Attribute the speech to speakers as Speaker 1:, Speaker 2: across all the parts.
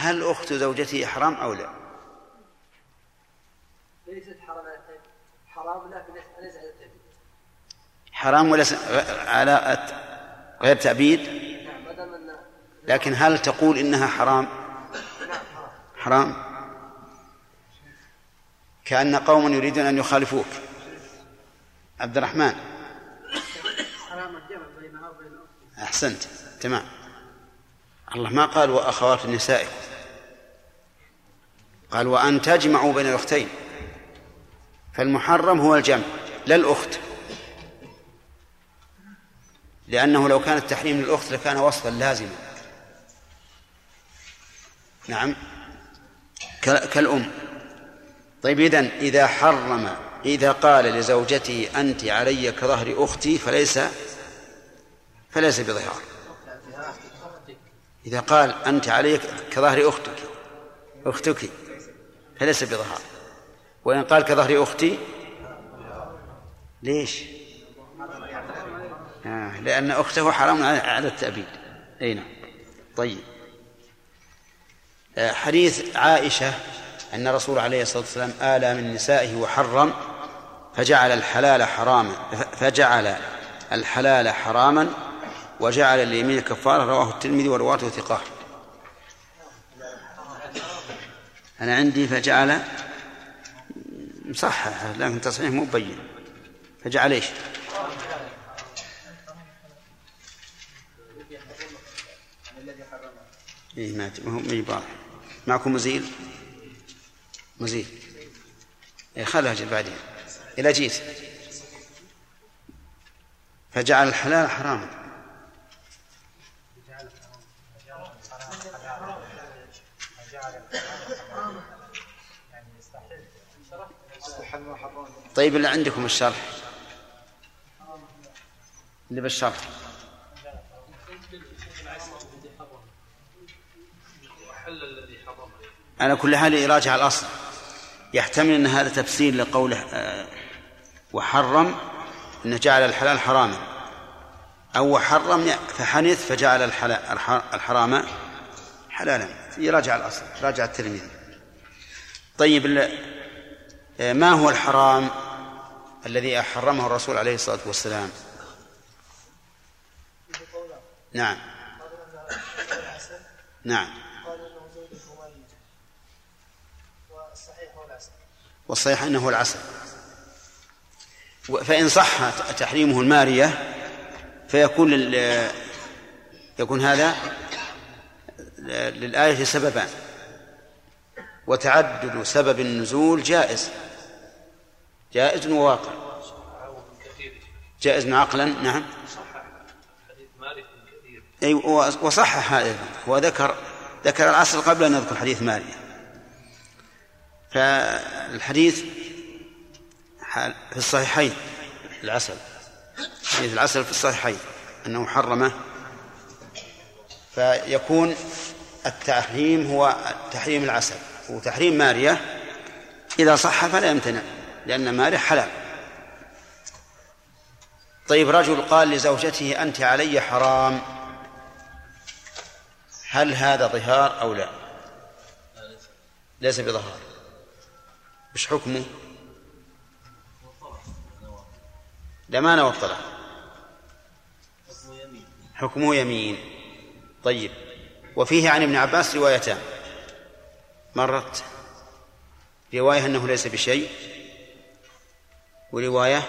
Speaker 1: هل أخت زوجته حرام أو لا؟
Speaker 2: ليست حرام حرام لكن ليس على التأبيد
Speaker 1: حرام وليس على غير تأبيد؟
Speaker 2: نعم
Speaker 1: لكن هل تقول إنها حرام؟
Speaker 2: نعم
Speaker 1: حرام. كأن قوما يريدون أن يخالفوك. عبد الرحمن أحسنت تمام. الله ما قال وأخوات نسائكم قال وأن تجمعوا بين الأختين. فالمحرم هو الجمع لا الأخت. لأنه لو كان التحريم للأخت لكان وصفا لازما. نعم. كالأم. طيب إذن إذا حرم إذا قال لزوجته أنت علي كظهر أختي فليس فليس بظهار. إذا قال أنت علي كظهر أختك أختك. فليس بظهار. وإن قال كظهر أختي ليش؟ آه لأن أخته حرام على التأبيد. أي نعم. طيب. آه حديث عائشة أن الرسول عليه الصلاة والسلام آلى من نسائه وحرم فجعل الحلال حراما فجعل الحلال حراما وجعل اليمين كفارة رواه الترمذي ورواته ثقات أنا عندي فجعل مصحح لكن تصحيح مو مبين فجعل إيش؟ إيه ما هو ما معكم مزيل مزيل إيه خلها أجل بعدين. إلى جيت. فجعل الحلال حراما طيب اللي عندكم الشرح؟ اللي بالشرح. على كل حال يراجع الأصل. يحتمل أن هذا تفسير لقوله آه، وحرم أنه جعل الحلال حراما. أو حرم فحنث فجعل الحرام حلالا. يراجع الأصل راجع الترمذي. طيب ما هو الحرام الذي حرمه الرسول عليه الصلاة والسلام؟ نعم. نعم. والصحيح أنه العسل. فإن صح تحريمه المارية فيكون يكون هذا للآية سببان. وتعدد سبب النزول جائز. جائز وواقع. جائز عقلا نعم. أي وصحح هذا وذكر ذكر العسل قبل أن نذكر حديث مارية فالحديث في الصحيحين العسل حديث العسل في الصحيحين أنه حرمه. فيكون التحريم هو تحريم العسل وتحريم مارية إذا صح فلا يمتنع. لأن مارية حلال. طيب رجل قال لزوجته أنت علي حرام. هل هذا ظهار أو لا؟ ليس بظهار. وش حكمه؟ لا ما نوى الطلاق. حكمه يمين. طيب وفيه عن ابن عباس روايتان. مرت. رواية أنه ليس بشيء. ورواية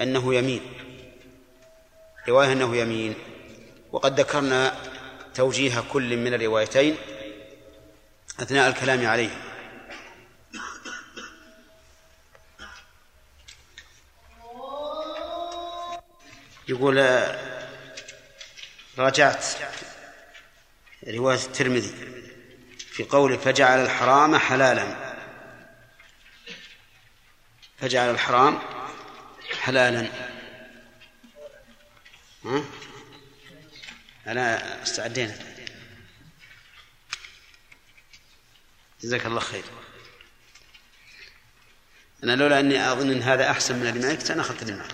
Speaker 1: أنه يمين. رواية أنه يمين. وقد ذكرنا توجيه كل من الروايتين أثناء الكلام عليه يقول راجعت رواية الترمذي في قوله فجعل الحرام حلالا فجعل الحرام حلالا. ها؟ أنا استعدينا. جزاك الله خير. أنا لولا أني أظن أن هذا أحسن من اللي أنا أخذت اللي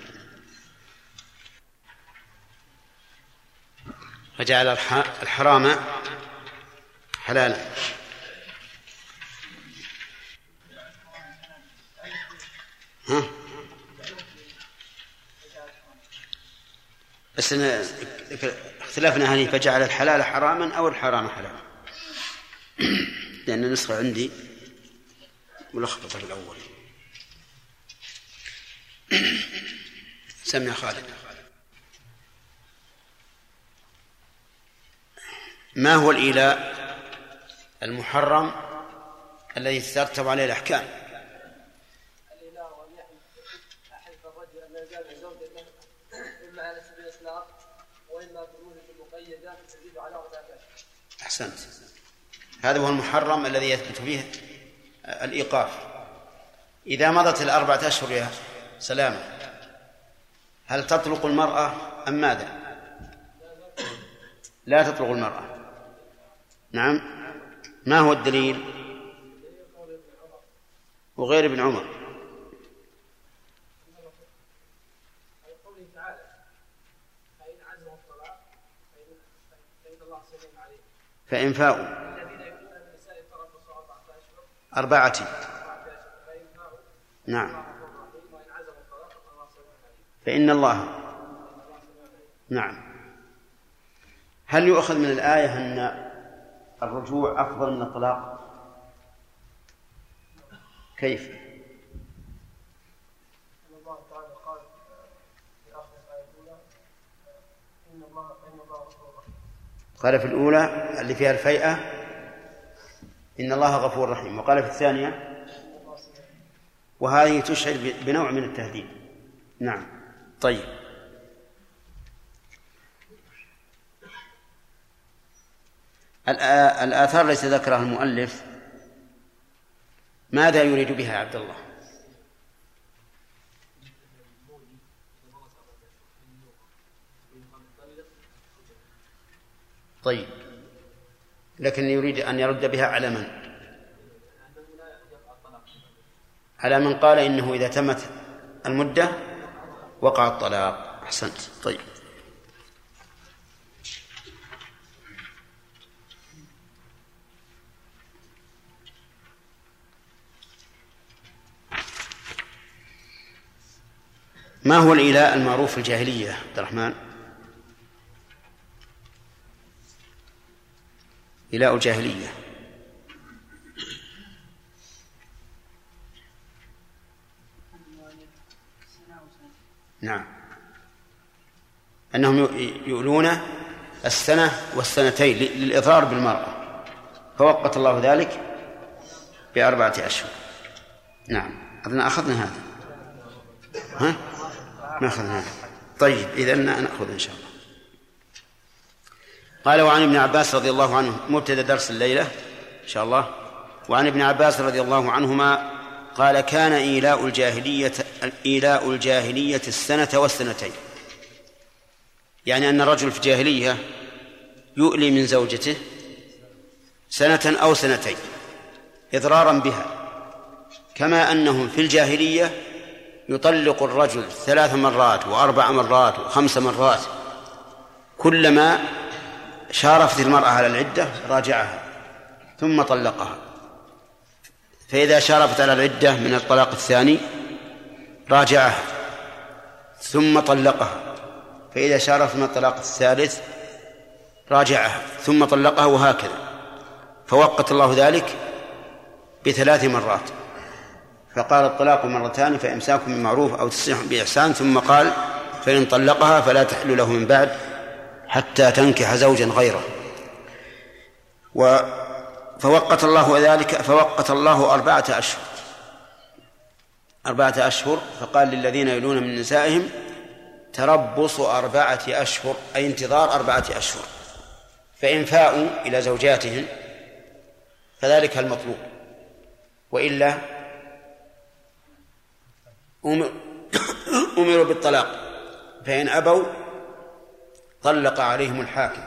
Speaker 1: فجعل الحرام حلالا. ها؟ بس اختلفنا هل فجعل الحلال حراما أو الحرام حلالا. لأن النسخة عندي ملخبطة في الأول. سمع خالد. ما هو الإيلاء المحرم الذي تترتب عليه الأحكام
Speaker 2: الإله أن يحلف الرجل أن يزال زوجته إما على سبيل الإسلام وإما بمدة مقيدة تزيد على أربعة أشهر.
Speaker 1: أحسنت. هذا هو المحرم الذي يثبت فيه الإيقاف. إذا مضت الأربعة أشهر يا سلامة هل تطلق المرأة أم ماذا؟ لا تطلق المرأة. نعم. ما هو الدليل؟ وغير ابن عمر
Speaker 2: قوله تعالى فإن عزموا الطلاق فإن فإن الله سميع عليم
Speaker 1: فإن فاءوا
Speaker 2: الذين يؤمنون بالنساء تربصوا أربعة أشهر
Speaker 1: أربعة
Speaker 2: أربعة أشهر فإن فاءوا
Speaker 1: نعم
Speaker 2: غفور رحيم وإن عزموا الطلاق فالله سميع عليم
Speaker 1: فإن الله. نعم. هل يؤخذ من الآية أن الرجوع أفضل من الطلاق؟ كيف
Speaker 2: أن الله تعالى قال في آخر الآية الأولى إن الله فإن الله غفور رحيم
Speaker 1: قال في الأولى اللي فيها الفيئة إن الله غفور رحيم. وقال في الثانية وهذه تشعر بنوع من التهديد. نعم. طيب. الآ- الآثار التي ذكرها المؤلف ماذا يريد بها عبد الله؟ طيب. لكن يريد أن يرد بها على من؟ على من قال إنه إذا تمت المدة وقع الطلاق. أحسنت. طيب. ما هو الإيلاء المعروف في الجاهلية عبد الرحمن؟ إيلاء الجاهلية. نعم. أنهم يؤلون السنة والسنتين للإضرار بالمرأة. فوقت الله ذلك بأربعة أشهر. نعم. أظن أخذنا هذا. ها؟ ما أخذنا هذا. طيب إذا نأخذ إن شاء الله. قال وعن ابن عباس رضي الله عنه مبتدأ درس الليلة إن شاء الله. وعن ابن عباس رضي الله عنهما قال كان إيلاء الجاهلية إيلاء الجاهلية السنة والسنتين. يعني أن الرجل في الجاهلية يؤلي من زوجته سنة أو سنتين إضرارا بها كما أنهم في الجاهلية يطلق الرجل ثلاث مرات وأربع مرات وخمس مرات كلما شارفت المرأة على العدة راجعها ثم طلقها. فإذا شارفت على العدة من الطلاق الثاني راجعها ثم طلقها. فإذا شارفت من الطلاق الثالث راجعها ثم طلقها وهكذا. فوقت الله ذلك بثلاث مرات. فقال الطلاق مرتان فإمساك بمعروف أو تسريح بإحسان ثم قال فإن طلقها فلا تحل له من بعد. حتى تنكح زوجا غيره. و فوقت الله ذلك فوقت الله أربعة أشهر. أربعة أشهر فقال للذين يلون من نسائهم تربص أربعة أشهر أي انتظار أربعة أشهر. فإن فاءوا إلى زوجاتهم فذلك المطلوب. وإلا أمروا بالطلاق. فإن أبوا طلق عليهم الحاكم.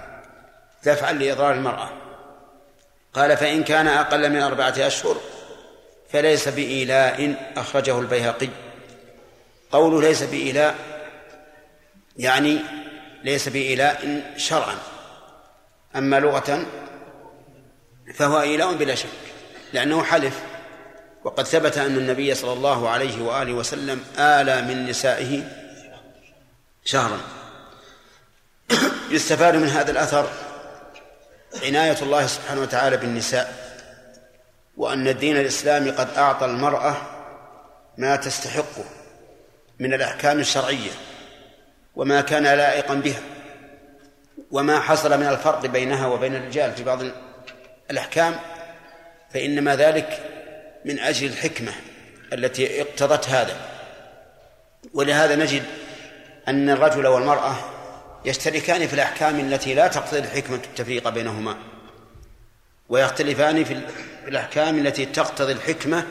Speaker 1: دفعا لإضرار المرأة. قال فإن كان أقل من أربعة أشهر فليس بإيلاء أخرجه البيهقي. قوله ليس بإيلاء يعني ليس بإيلاء شرعا. أما لغة فهو إيلاء بلا شك لأنه حلف. وقد ثبت أن النبي صلى الله عليه وآله وسلم آلى من نسائه شهرا. يستفاد من هذا الأثر عناية الله سبحانه وتعالى بالنساء وأن الدين الإسلامي قد أعطى المرأة ما تستحقه من الأحكام الشرعية وما كان لائقا بها وما حصل من الفرق بينها وبين الرجال في بعض الأحكام فإنما ذلك من أجل الحكمة التي اقتضت هذا. ولهذا نجد أن الرجل والمرأة يشتركان في الأحكام التي لا تقتضي الحكمة التفريق بينهما ويختلفان في الأحكام التي تقتضي الحكمة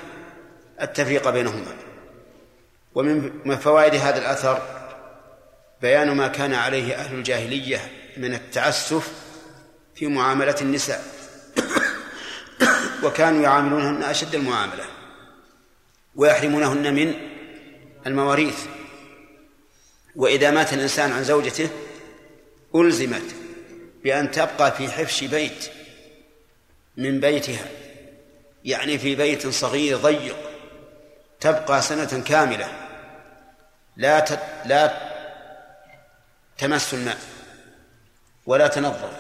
Speaker 1: التفريق بينهما. ومن فوائد هذا الأثر بيان ما كان عليه أهل الجاهلية من التعسف في معاملة النساء وكانوا يعاملونهن أشد المعاملة ويحرمونهن من المواريث. وإذا مات الإنسان عن زوجته ألزمت بأن تبقى في حفش بيت من بيتها يعني في بيت صغير ضيق تبقى سنة كاملة لا. لا تمس الماء ولا تنظف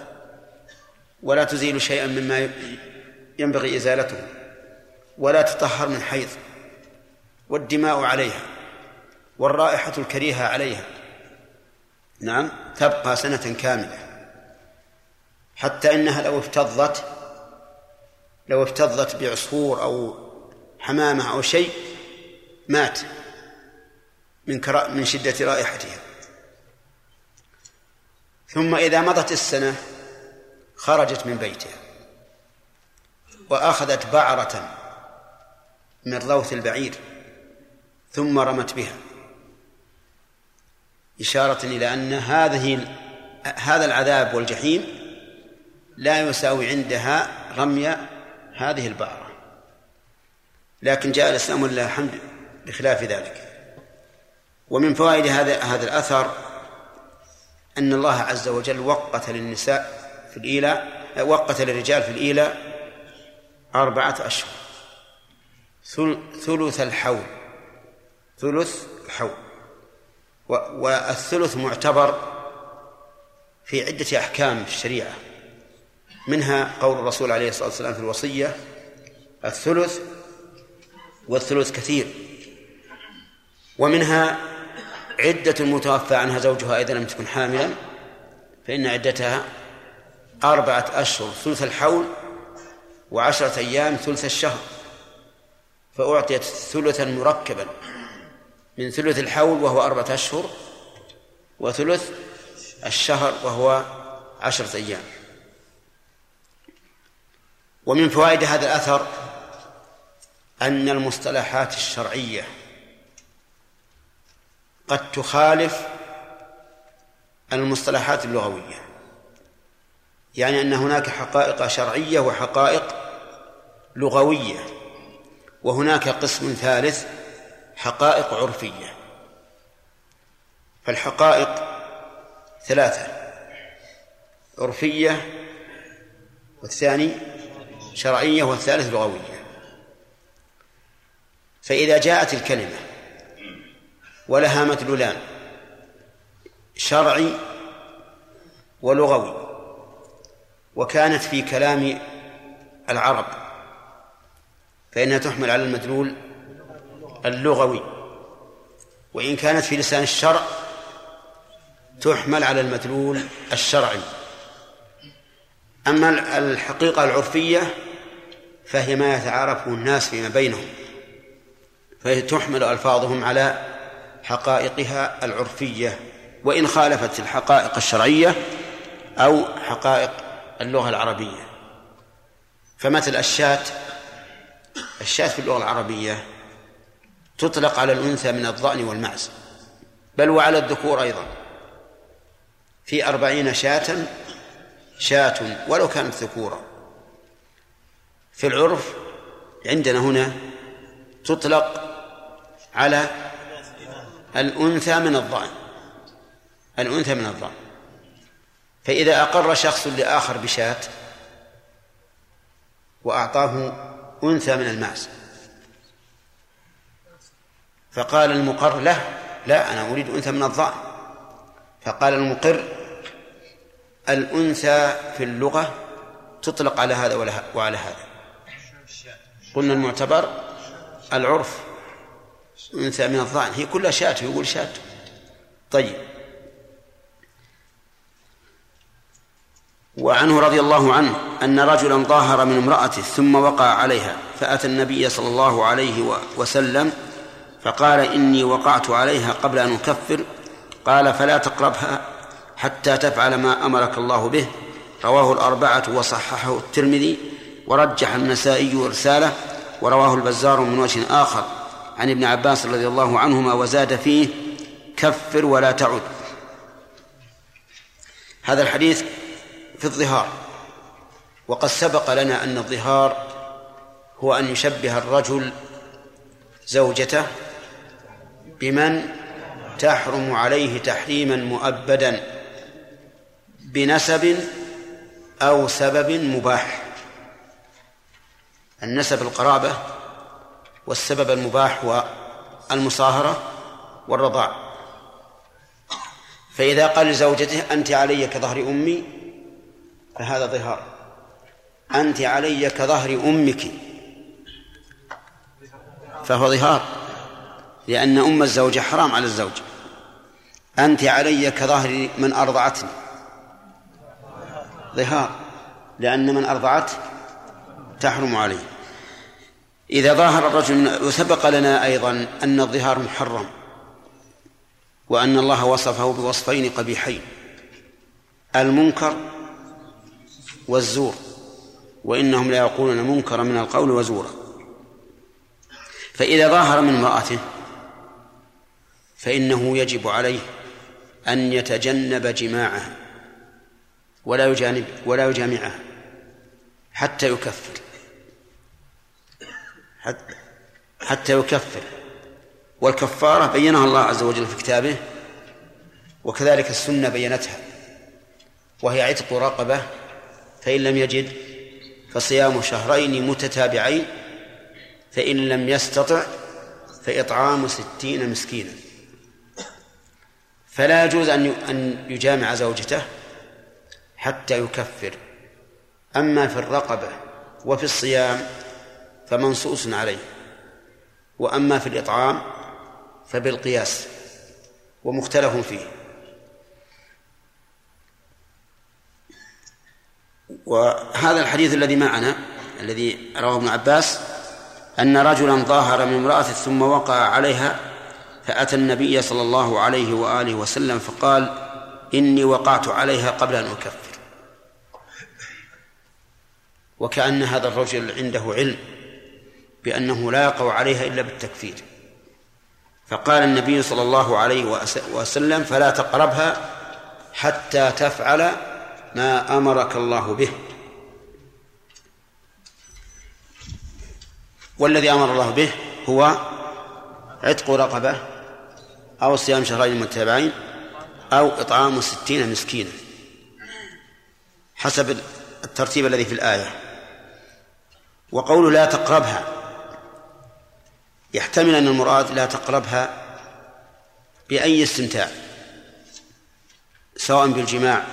Speaker 1: ولا تزيل شيئا مما ينبغي إزالته ولا تطهر من حيض والدماء عليها والرائحة الكريهة عليها نعم. تبقى سنة كاملة. حتى إنها لو افتضت لو افتضت بعصفور أو حمامة أو شيء مات من من شدة رائحتها. ثم إذا مضت السنة خرجت من بيتها وأخذت بعرة من روث البعير ثم رمت بها. إشارة إلى أن هذه هذا العذاب والجحيم لا يساوي عندها رمي هذه البعرة لكن جاء الإسلام ولله الحمد بخلاف ذلك. ومن فوائد هذا هذا الأثر أن الله عز وجل وقت للنساء في الإيلاء وقت للرجال في الإيلاء أربعة أشهر. ثلث الحول. ثلث الحول. والثلث معتبر في عدة أحكام في الشريعة. منها قول الرسول عليه الصلاة والسلام في الوصية الثلث والثلث كثير. ومنها عدة المتوفى عنها زوجها إذا لم تكن حاملا فإن عدتها أربعة أشهر ثلث الحول وعشرة أيام ثلث الشهر. فأعطيت ثلثا مركبا. من ثلث الحول وهو أربعة أشهر وثلث الشهر وهو عشرة أيام. ومن فوائد هذا الأثر أن المصطلحات الشرعية قد تخالف المصطلحات اللغوية. يعني أن هناك حقائق شرعية وحقائق لغوية وهناك قسم ثالث حقائق عرفية. فالحقائق ثلاثة عرفية والثاني شرعية والثالث لغوية. فإذا جاءت الكلمة ولها مدلولان شرعي ولغوي وكانت في كلام العرب فإنها تحمل على المدلول اللغوي. وإن كانت في لسان الشرع تحمل على المدلول الشرعي. أما الحقيقة العرفية فهي ما يتعارفه الناس فيما بينهم فهي تحمل ألفاظهم على حقائقها العرفية. وإن خالفت الحقائق الشرعية أو حقائق اللغة العربية. فمثل الشاة الشاة في اللغة العربية تطلق على الأنثى من الضأن والمعز بل وعلى الذكور أيضا. في أربعين شاة شاة ولو كانت ذكورا. في العرف عندنا هنا تطلق على الأنثى من الضأن الأنثى من الضأن. فإذا أقر شخص لآخر بشاة وأعطاه أنثى من المأس فقال المقر له لا أنا أريد أنثى من الضأن فقال المقر الأنثى في اللغة تطلق على هذا وعلى هذا. قلنا المعتبر العرف أنثى من الضأن هي كلها شاة يقول شاة. طيب. وعنه رضي الله عنه أن رجلا ظاهر من امرأته ثم وقع عليها فأتى النبي صلى الله عليه وسلم فقال إني وقعت عليها قبل أن أكفر. قال فلا تقربها حتى تفعل ما أمرك الله به. رواه الأربعة وصححه الترمذي ورجح النسائي إرساله ورواه البزار من وجه آخر. عن ابن عباس رضي الله عنهما وزاد فيه كفر ولا تعد. هذا الحديث في الظهار. وقد سبق لنا أن الظهار هو أن يشبه الرجل زوجته بمن تحرم عليه تحريما مؤبدا بنسب أو سبب مباح. النسب القرابة والسبب المباح هو المصاهرة والرضاع. فإذا قال لزوجته أنت علي كظهر أمي فهذا ظهار. أنت علي كظهر أمك. فهو ظهار. لأن أم الزوجة حرام على الزوج. أنت علي كظهر من أرضعتني. ظهار. لأن من أرضعت تحرم عليه إذا ظاهر الرجل وسبق لنا أيضا أن الظهار محرم. وأن الله وصفه بوصفين قبيحين. المنكر والزور. وإنهم لا يقولون منكرا من القول وزورا. فإذا ظاهر من امرأته فإنه يجب عليه أن يتجنب جماعها ولا يجانب ولا يجامعها حتى يكفر. حتى يكفر. والكفارة بينها الله عز وجل في كتابه وكذلك السنة بينتها وهي عتق رقبة فإن لم يجد فصيام شهرين متتابعين فإن لم يستطع فإطعام ستين مسكينا. فلا يجوز أن أن يجامع زوجته حتى يكفر. أما في الرقبة وفي الصيام فمنصوص عليه. وأما في الإطعام فبالقياس ومختلف فيه. وهذا الحديث الذي معنا الذي رواه ابن عباس أن رجلا ظاهر من امرأة ثم وقع عليها فأتى النبي صلى الله عليه وآله وسلم فقال إني وقعت عليها قبل أن أكفر. وكأن هذا الرجل عنده علم بأنه لا يقع عليها إلا بالتكفير. فقال النبي صلى الله عليه وسلم فلا تقربها حتى تفعل ما أمرك الله به. والذي أمر الله به هو عتق رقبة أو صيام شهرين متابعين أو إطعام ستين مسكينا. حسب الترتيب الذي في الآية. وقول لا تقربها. يحتمل أن المراد لا تقربها بأي استمتاع. سواء بالجماع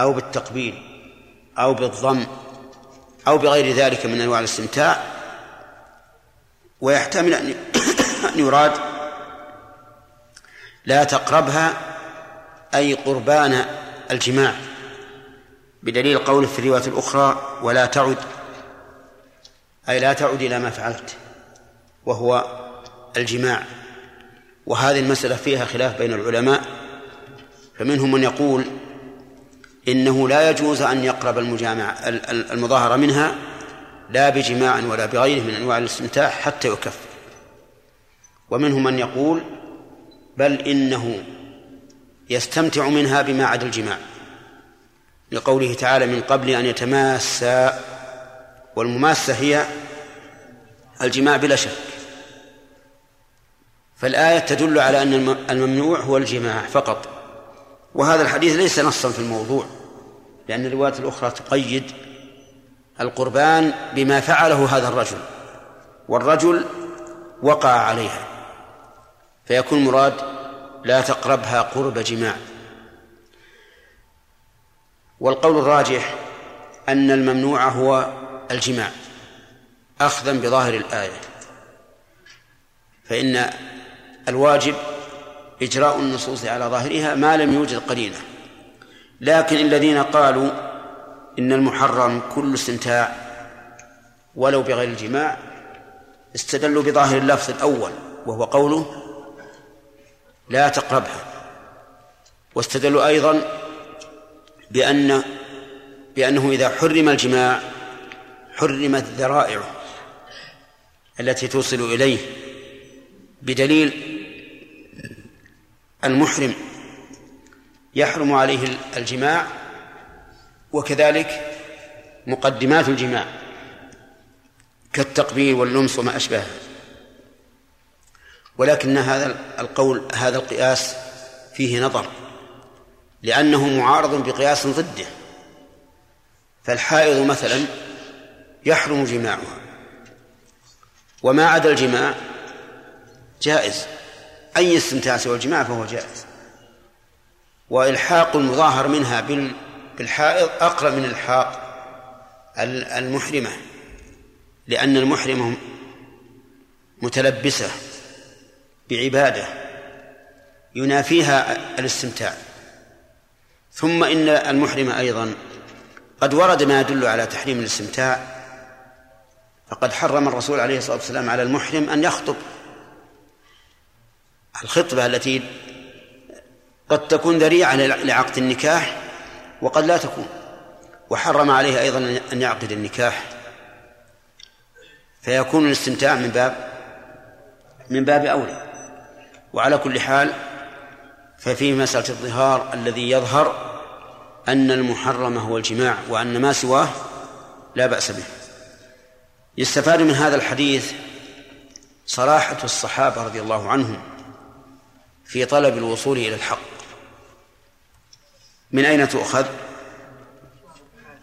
Speaker 1: أو بالتقبيل أو بالضم أو بغير ذلك من أنواع الاستمتاع. ويحتمل أن يراد لا تقربها أي قربان الجماع بدليل قوله في الرواية الأخرى ولا تعد أي لا تعد إلى ما فعلت وهو الجماع. وهذه المسألة فيها خلاف بين العلماء فمنهم من يقول إنه لا يجوز أن يقرب المجامع المظاهرة منها لا بجماع ولا بغيره من أنواع الاستمتاع حتى يكفر. ومنهم من يقول بل إنه يستمتع منها بما عدا الجماع لقوله تعالى من قبل أن يتماسا والمماسة هي الجماع بلا شك. فالآية تدل على أن الممنوع هو الجماع فقط. وهذا الحديث ليس نصا في الموضوع لأن الروايات الأخرى تقيد القربان بما فعله هذا الرجل والرجل وقع عليها. فيكون مراد لا تقربها قرب جماع. والقول الراجح أن الممنوع هو الجماع أخذا بظاهر الآية. فإن الواجب إجراء النصوص على ظاهرها ما لم يوجد قرينة. لكن الذين قالوا إن المحرم كل استمتاع ولو بغير الجماع استدلوا بظاهر اللفظ الأول وهو قوله لا تقربها. واستدلوا أيضا بأن بأنه إذا حرم الجماع حرمت ذرائعه التي توصل إليه بدليل المحرم يحرم عليه الجماع وكذلك مقدمات الجماع كالتقبيل واللمس وما أشبهه. ولكن هذا القول هذا القياس فيه نظر لأنه معارض بقياس ضده. فالحائض مثلا يحرم جماعها. وما عدا الجماع جائز. أي استمتاع سوى الجماع فهو جائز. وإلحاق المظاهر منها بالحائض أقرب من إلحاق المحرمة لأن المحرمة متلبسة. بعبادة ينافيها الاستمتاع. ثم إن المحرمة أيضا قد ورد ما يدل على تحريم الاستمتاع فقد حرم الرسول عليه الصلاة والسلام على المحرم أن يخطب. الخطبة التي قد تكون ذريعة لعقد النكاح وقد لا تكون وحرم عليه أيضا أن يعقد النكاح. فيكون الاستمتاع من باب من باب أولى. وعلى كل حال ففي مسألة الظهار الذي يظهر أن المحرم هو الجماع وأن ما سواه لا بأس به. يستفاد من هذا الحديث صراحة الصحابة رضي الله عنهم في طلب الوصول إلى الحق. من أين تؤخذ؟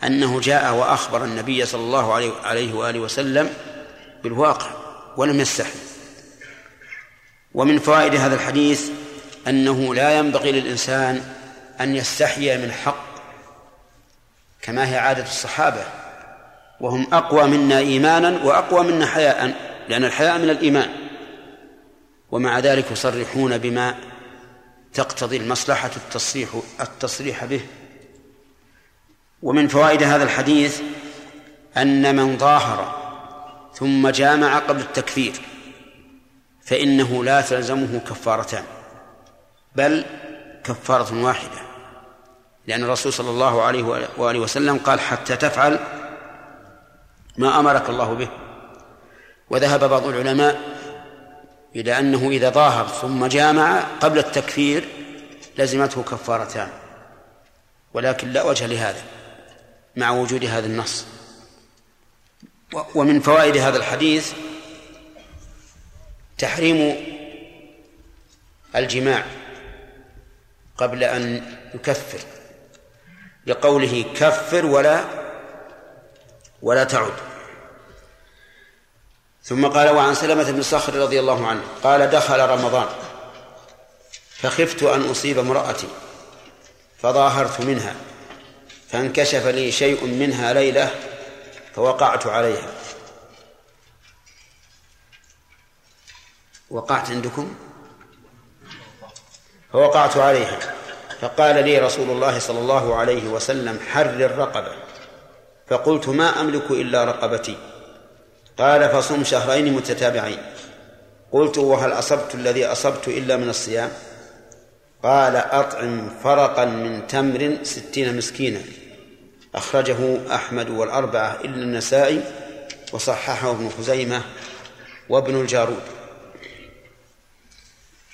Speaker 1: أنه جاء وأخبر النبي صلى الله عليه وآله وسلم بالواقع ولم يستحي. ومن فوائد هذا الحديث أنه لا ينبغي للإنسان أن يستحيي من حق كما هي عادة الصحابة وهم أقوى منا إيمانا وأقوى منا حياء لأن الحياء من الإيمان. ومع ذلك يصرحون بما تقتضي المصلحة التصريح التصريح به. ومن فوائد هذا الحديث أن من ظاهر ثم جامع قبل التكفير. فإنه لا تلزمه كفارتان بل كفارة واحدة. لأن الرسول صلى الله عليه وآله وسلم قال حتى تفعل ما أمرك الله به. وذهب بعض العلماء إلى أنه إذا ظاهر ثم جامع قبل التكفير لزمته كفارتان ولكن لا وجه لهذا مع وجود هذا النص. ومن فوائد هذا الحديث تحريم الجماع قبل أن يكفر لقوله كفر ولا ولا تعد. ثم قال وعن سلمة بن صخر رضي الله عنه قال دخل رمضان فخفت أن أصيب امرأتي فظاهرت منها فانكشف لي شيء منها ليلة فوقعت عليها. وقعت عندكم؟ فوقعت عليها. فقال لي رسول الله صلى الله عليه وسلم حرر رقبة فقلت ما أملك إلا رقبتي. قال فصم شهرين متتابعين. قلت وهل أصبت الذي أصبت إلا من الصيام؟ قال أطعم فرقا من تمر ستين مسكينا. أخرجه أحمد والأربعة إلا النسائي وصححه ابن خزيمة وابن الجارود.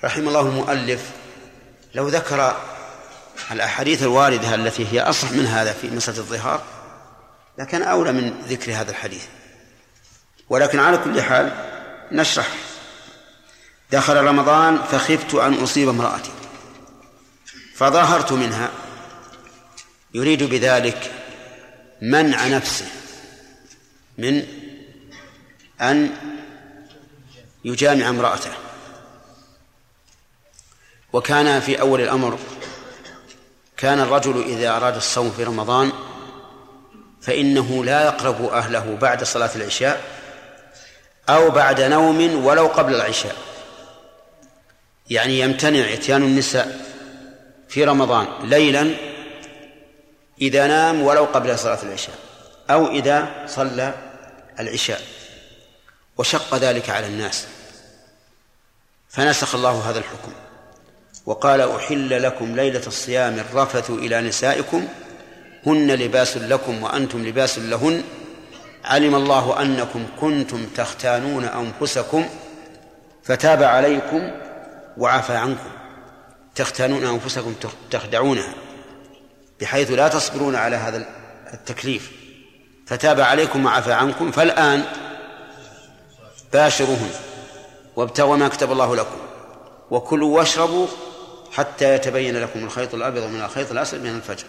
Speaker 1: رحم الله المؤلف لو ذكر الأحاديث الواردة التي هي أصح من هذا في مسألة الظهار لكان أولى من ذكر هذا الحديث. ولكن على كل حال نشرح. دخل رمضان فخفت أن أصيب امرأتي. فظاهرت منها. يريد بذلك منع نفسه من أن يجامع امرأته. وكان في أول الأمر كان الرجل إذا أراد الصوم في رمضان فإنه لا يقرب أهله بعد صلاة العشاء أو بعد نوم ولو قبل العشاء. يعني يمتنع إتيان النساء في رمضان ليلا إذا نام ولو قبل صلاة العشاء أو إذا صلى العشاء وشق ذلك على الناس. فنسخ الله هذا الحكم. وقال أحل لكم ليلة الصيام الرفث إلى نسائكم هن لباس لكم وأنتم لباس لهن. علم الله أنكم كنتم تختانون أنفسكم فتاب عليكم وعفى عنكم. تختانون أنفسكم تخدعونها بحيث لا تصبرون على هذا التكليف. فتاب عليكم وعفى عنكم فالآن باشروهن وابتغوا ما كتب الله لكم وكلوا واشربوا حتى يتبين لكم الخيط الأبيض من الخيط الأسود من الفجر.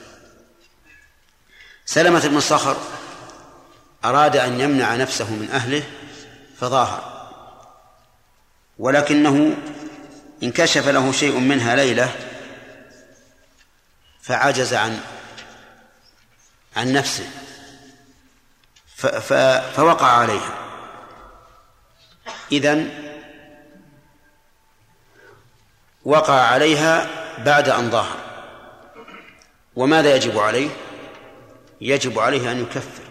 Speaker 1: سلمة بن صخر أراد أن يمنع نفسه من أهله فظاهر. ولكنه انكشف له شيء منها ليلة فعجز عن عن نفسه. فوقع عليها. إذن وقع عليها بعد أن ظاهر. وماذا يجب عليه؟ يجب عليه أن يكفر.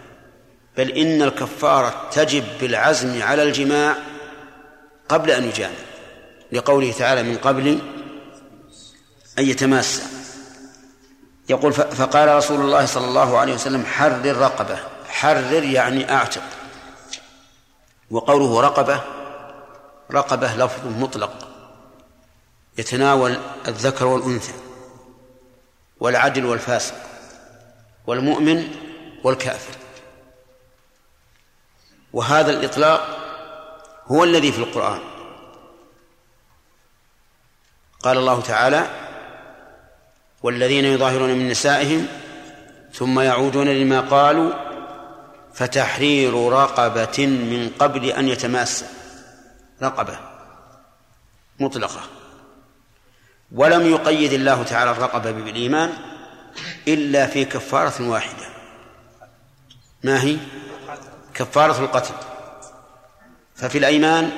Speaker 1: بل إن الكفارة تجب بالعزم على الجماع قبل أن يجامع لقوله تعالى من قبل أن يتماسى يقول فقال رسول الله صلى الله عليه وسلم حرر رقبة. حرر يعني أعتق. وقوله رقبة رقبة لفظ مطلق. يتناول الذكر والأنثى والعدل والفاسق والمؤمن والكافر. وهذا الإطلاق هو الذي في القرآن. قال الله تعالى والذين يظاهرون من نسائهم ثم يعودون لما قالوا فتحرير رقبة من قبل أن يتماسى رقبة مطلقة. ولم يقيد الله تعالى الرقبة بالإيمان إلا في كفارة واحدة. ما هي؟ كفارة القتل. ففي الأيمان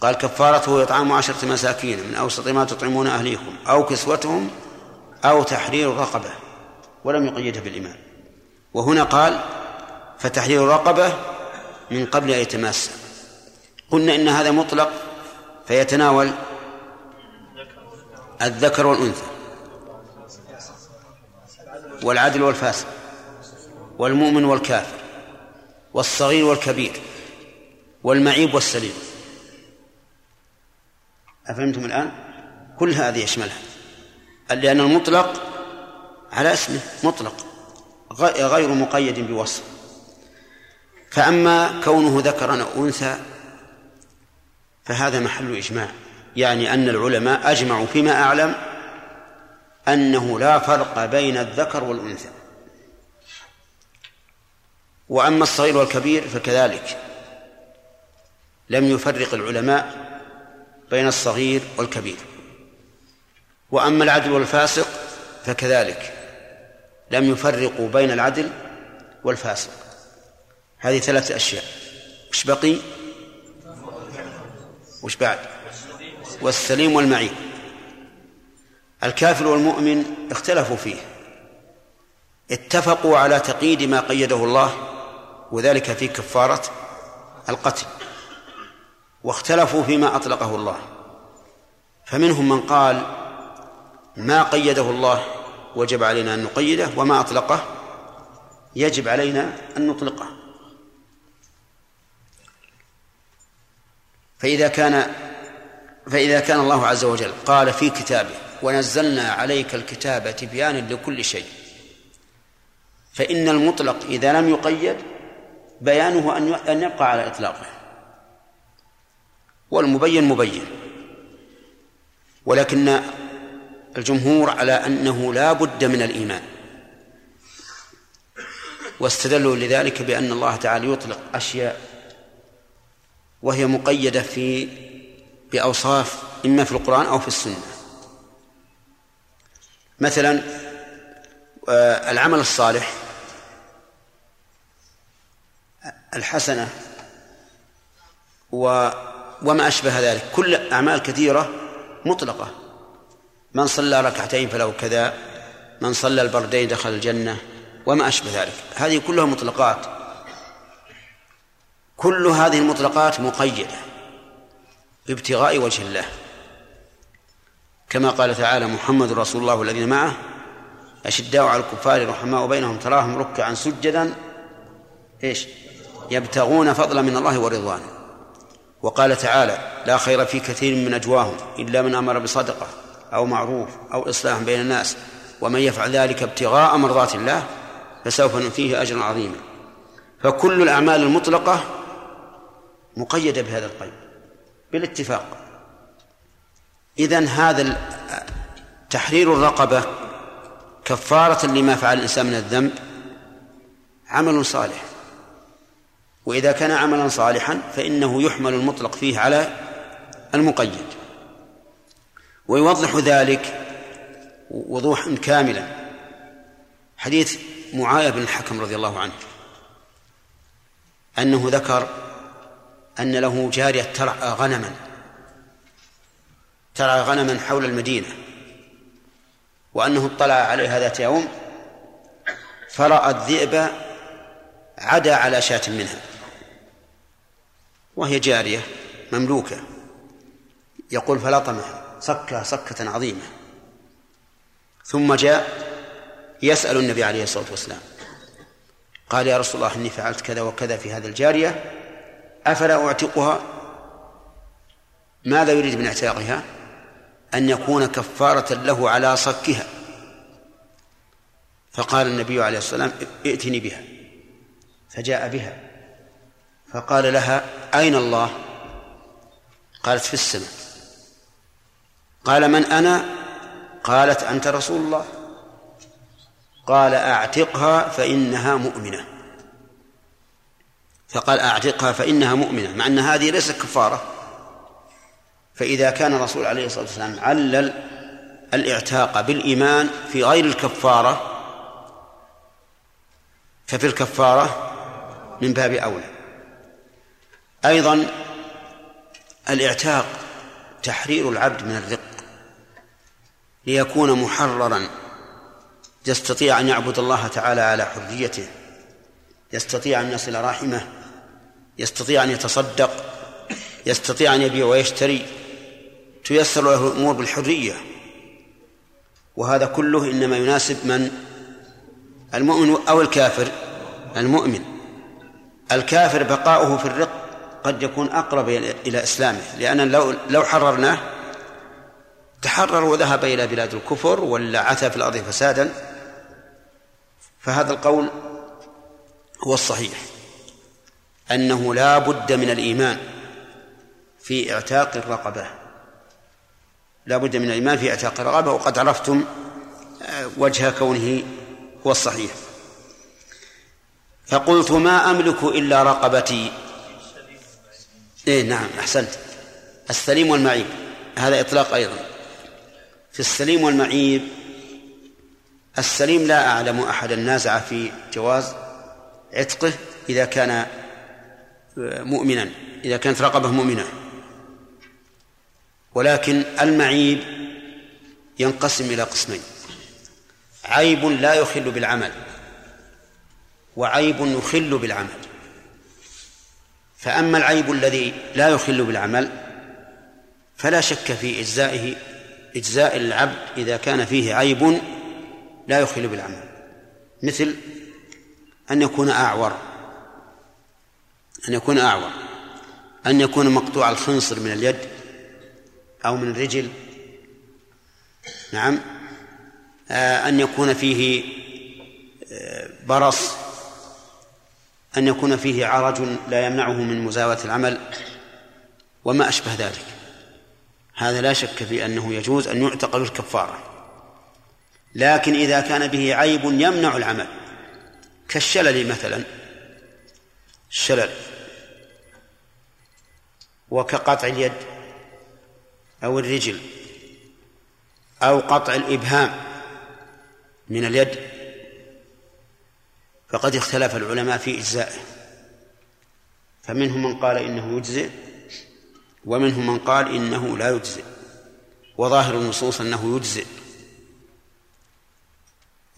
Speaker 1: قال كفارته إطعام عشرة مساكين من أوسط ما تطعمون أهليكم أو كسوتهم أو تحرير رقبة ولم يقيدها بالإيمان. وهنا قال فتحرير رقبة من قبل أن يتماسى قلنا إن هذا مطلق فيتناول الذكر والأنثى والعدل والفاسق والمؤمن والكافر والصغير والكبير والمعيب والسليم. أفهمتم الآن؟ كل هذه يشملها. لأن المطلق على اسمه مطلق غير مقيد بوصف. فأما كونه ذكرا أو أنثى فهذا محل إجماع. يعني أن العلماء أجمعوا فيما أعلم أنه لا فرق بين الذكر والأنثى. وأما الصغير والكبير فكذلك. لم يفرق العلماء بين الصغير والكبير. وأما العدل والفاسق فكذلك. لم يفرقوا بين العدل والفاسق. هذه ثلاثة أشياء. وش بقي؟ وش بعد؟ والسليم والمعين. الكافر والمؤمن اختلفوا فيه. اتفقوا على تقييد ما قيده الله وذلك في كفارة القتل. واختلفوا فيما أطلقه الله. فمنهم من قال ما قيده الله وجب علينا أن نقيده وما أطلقه يجب علينا أن نطلقه. فإذا كان فإذا كان الله عز وجل قال في كتابه ونزلنا عليك الكتاب تبيانا لكل شيء. فإن المطلق إذا لم يقيد بيانه أن يبقى على إطلاقه. والمبين مبين. ولكن الجمهور على أنه لا بد من الإيمان. واستدلوا لذلك بأن الله تعالى يطلق أشياء وهي مقيدة في بأوصاف إما في القرآن أو في السنة. مثلا آه، العمل الصالح الحسنة و وما أشبه ذلك. كل أعمال كثيرة مطلقة. من صلى ركعتين فله كذا من صلى البردين دخل الجنة وما أشبه ذلك. هذه كلها مطلقات. كل هذه المطلقات مقيدة. بابتغاء وجه الله. كما قال تعالى محمد رسول الله والذين معه أشداء على الكفار رحماء بينهم تراهم ركعا سجدا إيش؟ يبتغون فضلا من الله ورضوانه. وقال تعالى لا خير في كثير من أجواهم إلا من أمر بصدقة أو معروف أو إصلاح بين الناس ومن يفعل ذلك ابتغاء مرضات الله فسوف نؤتيه أجرا عظيما. فكل الأعمال المطلقة مقيدة بهذا القيد. بالاتفاق. إذن هذا تحرير الرقبة كفارة لما فعل الإنسان من الذنب عمل صالح. وإذا كان عملا صالحا فإنه يحمل المطلق فيه على المقيد. ويوضح ذلك وضوحا كاملا. حديث معاوية بن الحكم رضي الله عنه أنه ذكر أن له جارية ترعى غنما ترعى غنما حول المدينة وأنه اطلع عليها ذات يوم فرأى الذئب عدا على شاة منها وهي جارية مملوكة. يقول فلطمها صكها صكة عظيمة. ثم جاء يسأل النبي عليه الصلاة والسلام قال يا رسول الله إني فعلت كذا وكذا في هذه الجارية أفلا أعتقها؟ ماذا يريد من اعتاقها؟ أن يكون كفارة له على صكها. فقال النبي عليه الصلاة والسلام ائتني بها. فجاء بها. فقال لها أين الله؟ قالت في السماء. قال من أنا؟ قالت أنت رسول الله. قال أعتقها فإنها مؤمنة. فقال أعتقها فإنها مؤمنة مع أن هذه ليست كفارة. فإذا كان الرسول عليه الصلاة والسلام علل الإعتاق بالإيمان في غير الكفارة ففي الكفارة من باب أولى. أيضا الإعتاق تحرير العبد من الرق ليكون محررا يستطيع أن يعبد الله تعالى على حريته يستطيع أن يصل رحمه يستطيع أن يتصدق يستطيع أن يبيع ويشتري تيسر له الأمور بالحرية. وهذا كله إنما يناسب من؟ المؤمن أو الكافر؟ المؤمن. الكافر بقاؤه في الرق قد يكون أقرب إلى إسلامه لأن لو لو حررناه تحرر وذهب إلى بلاد الكفر ولا عثى في الأرض فسادا. فهذا القول هو الصحيح. أنه لا بد من الإيمان في إعتاق الرقبة. لا بد من الإيمان في إعتاق الرقبة وقد عرفتم آه، وجه كونه هو الصحيح. فقلت ما أملك إلا رقبتي. إيه نعم أحسنت. السليم والمعيب هذا إطلاق أيضا. في السليم والمعيب السليم لا أعلم أحدا نازع في جواز عتقه إذا كان مؤمنا إذا كانت رقبة مؤمنة. ولكن المعيب ينقسم إلى قسمين. عيب لا يخل بالعمل وعيب يخل بالعمل. فأما العيب الذي لا يخل بالعمل فلا شك في إجزائه إجزاء العبد إذا كان فيه عيب لا يخل بالعمل. مثل أن يكون أعور. أن يكون أعور أن يكون مقطوع الخنصر من اليد أو من الرجل. نعم. آه، أن يكون فيه آه، برص أن يكون فيه عرج لا يمنعه من مزاولة العمل وما أشبه ذلك. هذا لا شك في أنه يجوز أن يعتقل الكفارة لكن إذا كان به عيب يمنع العمل كالشلل مثلا الشلل وكقطع اليد أو الرجل أو قطع الإبهام من اليد فقد اختلف العلماء في إجزائه فمنهم من قال إنه يجزئ ومنهم من قال إنه لا يجزئ وظاهر النصوص أنه يجزئ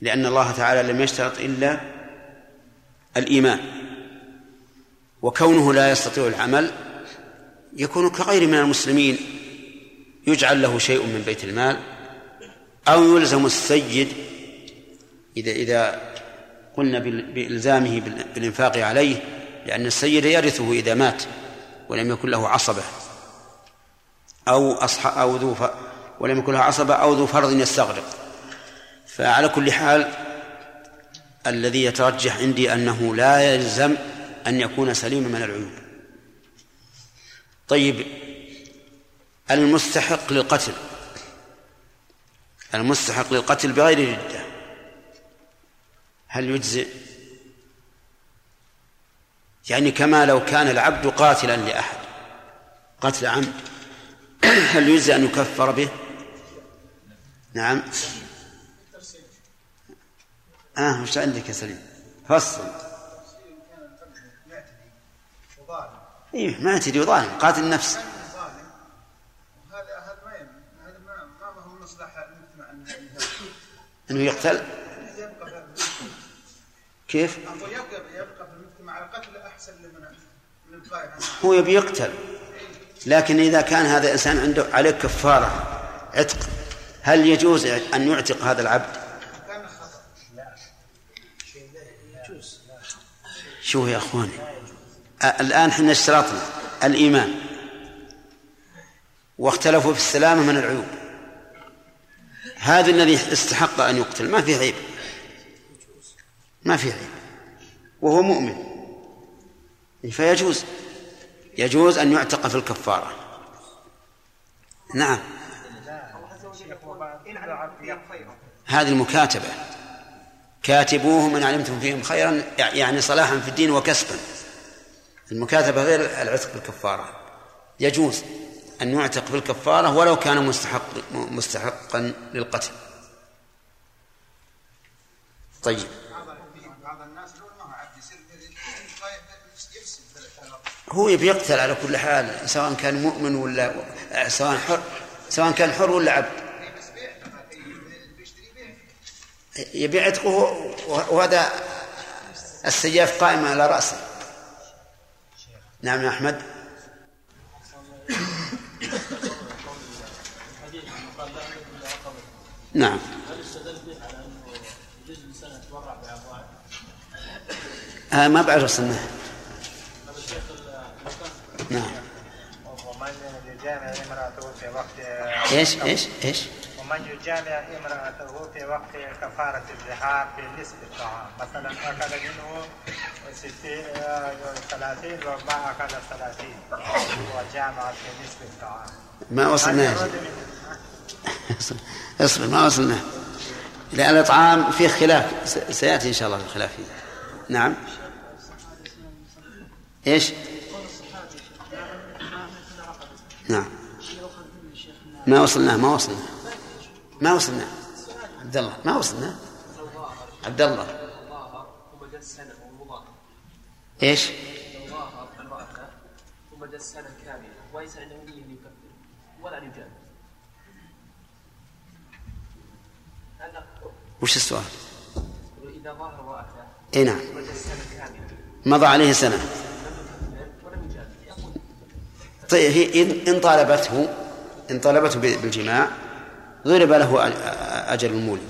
Speaker 1: لأن الله تعالى لم يشترط إلا الإيمان وكونه لا يستطيع العمل يكون كغير من المسلمين يجعل له شيء من بيت المال أو يلزم السيد إذا إذا قلنا بإلزامه بالإنفاق عليه لأن السيد يرثه إذا مات ولم يكن له عصبة أو أصح أو ذو. ولم يكن له عصبة أو ذو فرض يستغرق فعلى كل حال الذي يترجح عندي أنه لا يلزم أن يكون سليما من العيوب. طيب المستحق للقتل. المستحق للقتل بغير ردة. هل يجزئ؟ يعني كما لو كان العبد قاتلا لأحد. قتل عمد هل يجزئ أن يكفر به؟ نعم. آه وش عندك يا سليم؟ فصل. إيه ما تدري ظالم قاتل النفس إنه يقتل؟ كيف؟ يبقى في المجتمع القتل أحسن من هو يبي يقتل. لكن إذا كان هذا الانسان عنده عليه كفارة عتق هل يجوز أن يعتق هذا العبد؟ شو يا أخواني؟ الآن إحنا اشترطنا الإيمان. واختلفوا في السلامة من العيوب. هذا الذي استحق أن يقتل ما في عيب. ما في عيب. وهو مؤمن. فيجوز. يجوز أن يعتق في الكفارة. نعم. هذه المكاتبة. كاتبوهم من علمتم فيهم خيرا يعني صلاحا في الدين وكسبا. المكاتبة غير العتق بالكفارة. يجوز أن يعتق في الكفارة ولو كان مستحق مستحقا للقتل. طيب. هو يبي يقتل على كل حال سواء كان مؤمن ولا سواء حر سواء كان حر ولا عبد. يبي عتقه وهذا السياف قائمة على رأسه. نعم يا أحمد نعم هل؟ آه ما بعد وصلنا نعم ومن يجامع إمرأته في وقت إيش إيش إيش؟ ومن يجامع امرأته في وقت كفارة الزهار بنصف الطعام، مثلا أكل منه ستين ثلاثين وما أكل ثلاثين. وجامع في نصف الطعام. ما وصلنا اصبر ما وصلنا. لأن الإطعام فيه خلاف. سيأتي إن شاء الله الخلاف فيه نعم. إيش؟ نعم. ما وصلنا ما وصلنا. ما وصلنا. عبد الله ما وصلنا. عبد الله. إيش؟ ثم سنة كاملة وليس يكفر وش السؤال؟ إذا ظهر إي نعم. مضى عليه سنة. طيب هي إن طالبته إن طالبته بالجماع ضرب له أجل المولي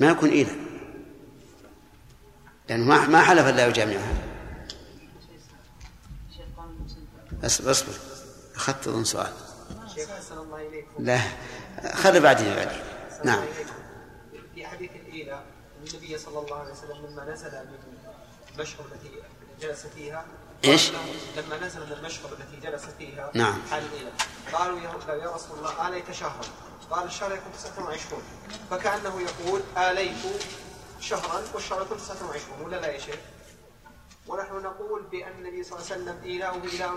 Speaker 1: ما يكون إيلا. لأنه ما ما حلف لا يجامعها اصبر اصبر أخذت أظن سؤال. لا. خلي بعدين بعدين نعم. في حديث الإيلاء النبي صلى الله عليه وسلم لما نزل من المشهر التي جلس فيها إيش؟ لما نزل المشهر التي جلس فيها نعم حال الإيلاء قالوا يا رسول الله آليت شهرا قال الشهر يكون 29 فكأنه يقول آليت
Speaker 3: شهرا والشهر يكون 29 ولا لا يا شيخ؟ ونحن نقول بأن النبي صلى الله عليه وسلم إيلاؤه إيلاء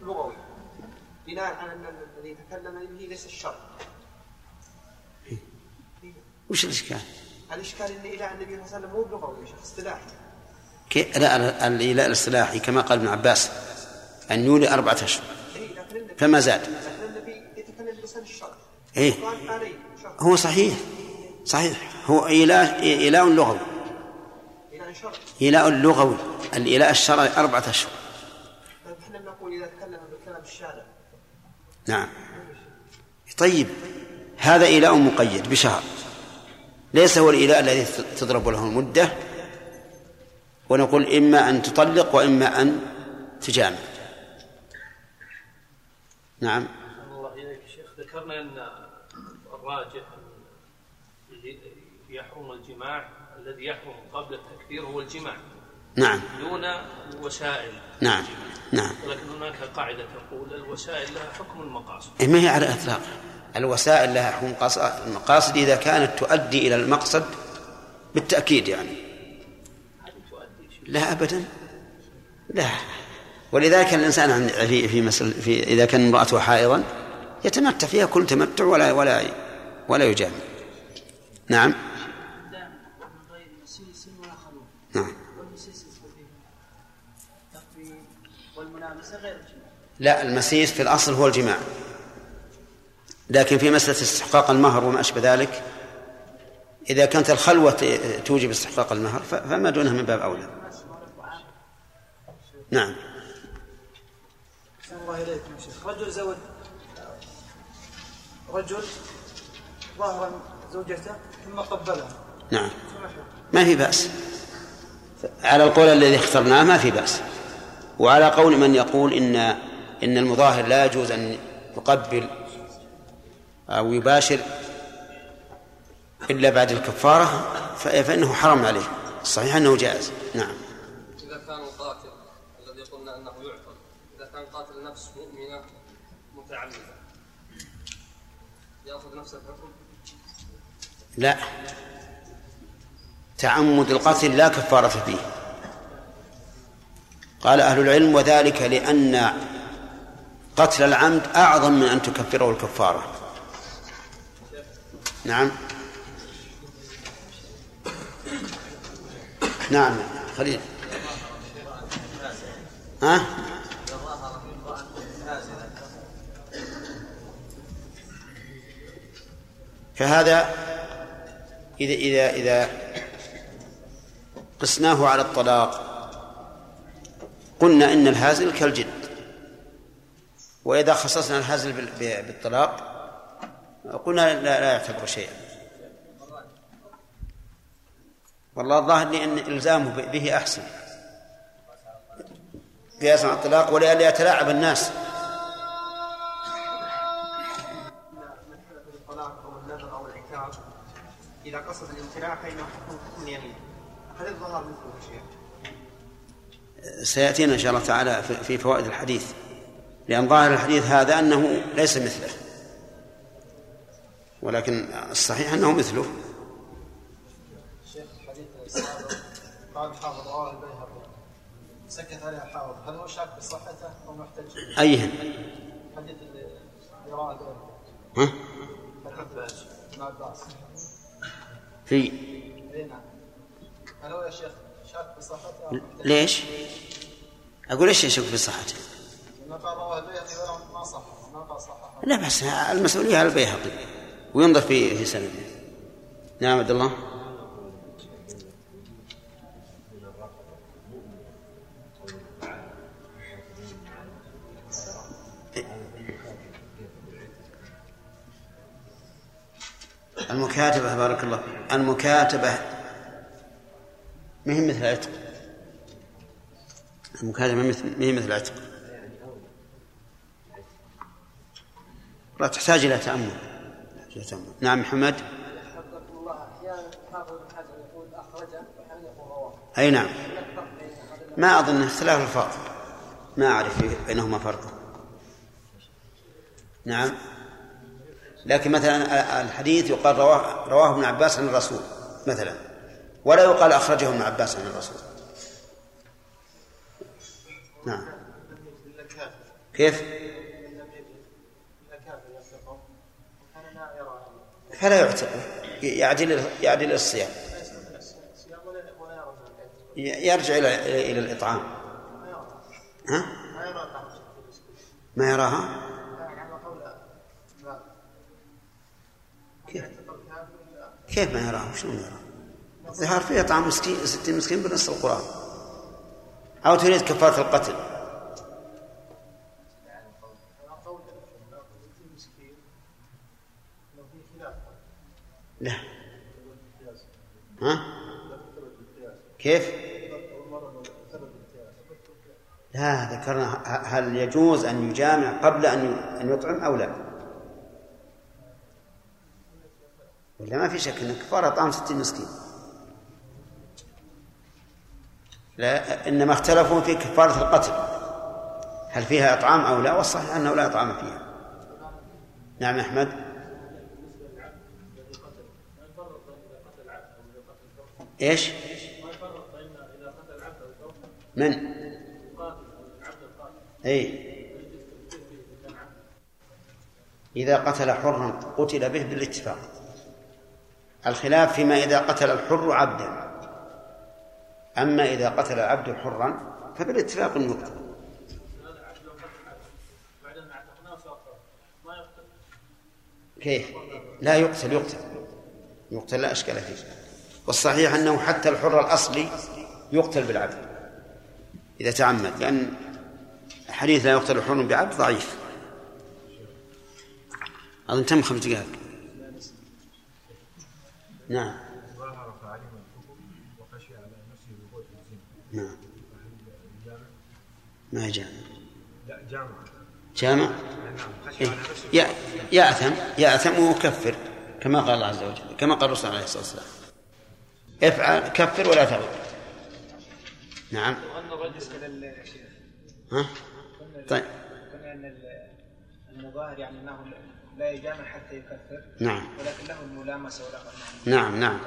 Speaker 3: لغوي بناء على أن الذي تكلم به ليس الشر
Speaker 1: وش الإشكال؟
Speaker 3: الإشكال أن إيلاء النبي صلى الله عليه وسلم مو بلغوي يا شيخ اصطلاحي.
Speaker 1: لا الإيلاء الإصطلاحي كما قال ابن عباس أن يولي أربعة أشهر. فما زاد؟ إيه. هو صحيح. صحيح. هو إيلاء إيلاء لغوي.
Speaker 3: إيلاء
Speaker 1: لغوي. الإيلاء الشرعي أربعة أشهر.
Speaker 3: إحنا بنقول إذا تكلم الشارع
Speaker 1: نعم. طيب. هذا إيلاء مقيد بشهر. ليس هو الإيلاء الذي تضرب له المدة. ونقول إما أن تطلق وإما أن تجامع نعم.
Speaker 4: الله إليك شيخ. ذكرنا أن الراجح يحرم الجماع الذي يحرم قبل التكبير هو الجماع.
Speaker 1: نعم.
Speaker 4: دون الوسائل
Speaker 1: نعم. نعم.
Speaker 4: ولكن هناك قاعدة تقول الوسائل لها حكم المقاصد.
Speaker 1: إيه، ما هي على الإطلاق؟ الوسائل لها حكم المقاصد إذا كانت تؤدي إلى المقصد بالتأكيد يعني. لا أبدا. لا. ولذلك الإنسان في في, مسل في إذا كان امرأته حائضا يتمتع فيها كل تمتع ولا ولا ولا يجامع نعم. نعم. لا المسيس في الأصل هو الجماع. لكن في مسألة استحقاق المهر وما أشبه ذلك إذا كانت الخلوة توجب استحقاق المهر فما دونها من باب أولى. نعم
Speaker 5: أحسن الله إليكم يا شيخ. رجل زوج رجل ظهر زوجته ثم قبلها
Speaker 1: نعم. ما في بأس. على القول الذي اخترناه ما في بأس. وعلى قول من يقول إن إن المظاهر لا يجوز أن يقبل أو يباشر إلا بعد الكفارة فإنه حرام عليه. الصحيح أنه جائز. نعم
Speaker 2: إذا كان القاتل الذي قلنا أنه يعقل إذا كان قاتل نفس مؤمنة متعمدة يأخذ نفس الحكم
Speaker 1: لا. تعمد القتل لا كفارة فيه. قال أهل العلم وذلك لأن قتل العمد أعظم من أن تكفره الكفارة. نعم. نعم. خليل. ها؟ فهذا إذا إذا إذا قسناه على الطلاق قلنا إن الهازل كالجد. وإذا خصصنا الهازل بالطلاق قلنا لا, لا يعتبر شيئا. والله الظاهر أن إلزامه به أحسن. قياسا على الطلاق ولئلا يتلاعب الناس.
Speaker 3: إذا قصد الامتناع فانه حكم حكم اليمين هل الظهر مثله يا شيخ؟
Speaker 1: سيأتينا إن شاء الله تعالى في- فوائد الحديث. لأن ظاهر الحديث هذا أنه ليس مثله. ولكن الصحيح أنه مثله.
Speaker 6: شيخ الحديث قال الحافظ رواه البيهقي. سكت عليه الحافظ هل هو شاك بصحته أو محتج؟
Speaker 1: أيهن.
Speaker 6: حديث اللي اللي رواه البيهقي.
Speaker 1: ها؟
Speaker 6: ابن عباس
Speaker 1: في
Speaker 6: هو يا شيخ شاك بصحته أو محتج؟
Speaker 1: ليش؟ أقول إيش يشك في صحته؟ لا بس المسؤولية على البيهقي وينظر في في سنده نعم عبد الله المكاتبة بارك الله. المكاتبة. ما هي مثل العتق؟ المكاتبة ما هي مثل العتق. لا تحتاج إلى تأمل. نعم محمد. أي نعم. ما أظن اختلاف الفاظ. ما أعرف بينهما فرق. نعم. لكن مثلا الحديث يقال رواه رواه ابن عباس عن الرسول مثلا ولا يقال أخرجه ابن عباس عن الرسول نعم كيف؟ فلا يعتق يعدل يعدل الصيام يرجع إلى إلى الإطعام ها؟ ما يراها؟ كيف ما يراها؟ شلون يراها؟ ظهر فيه اطعام مسكين ستين مسكين بنص القرآن أو تريد كفارة القتل لا ها؟ كيف؟ لا ذكرنا هل يجوز أن يجامع قبل أن أن يطعم أو لا؟ ولا ما في شك أن كفارة طعام ستين مسكين. لا إنما اختلفوا في كفارة القتل. هل فيها إطعام أو لا؟ والصحيح أنه لا إطعام فيها. نعم أحمد. إيش؟ من؟ اي إذا قتل حرا قتل به بالاتفاق. الخلاف فيما إذا قتل الحر عبدا. أما إذا قتل العبد حرا فبالاتفاق يقتل كيف؟ لا يقتل يقتل. يقتل لا أشكال فيه. والصحيح أنه حتى الحر الأصلي يقتل بالعبد. إذا تعمد لأن حديث لا يقتل الحر بعبد ضعيف. أظن تم خمس دقائق. نعم. نعم. ما جامع جامع. جامع إيه. يأثم. يأثم ويكفر كما قال الله عز وجل. كما قال الرسول عليه الصلاة والسلام. افعل كفر ولا تغل نعم. ها؟ طيب.
Speaker 3: المظاهر يعني انه لا يجامع حتى يكفر.
Speaker 1: نعم.
Speaker 3: ولكن له الملامسة وله
Speaker 1: نعم نعم.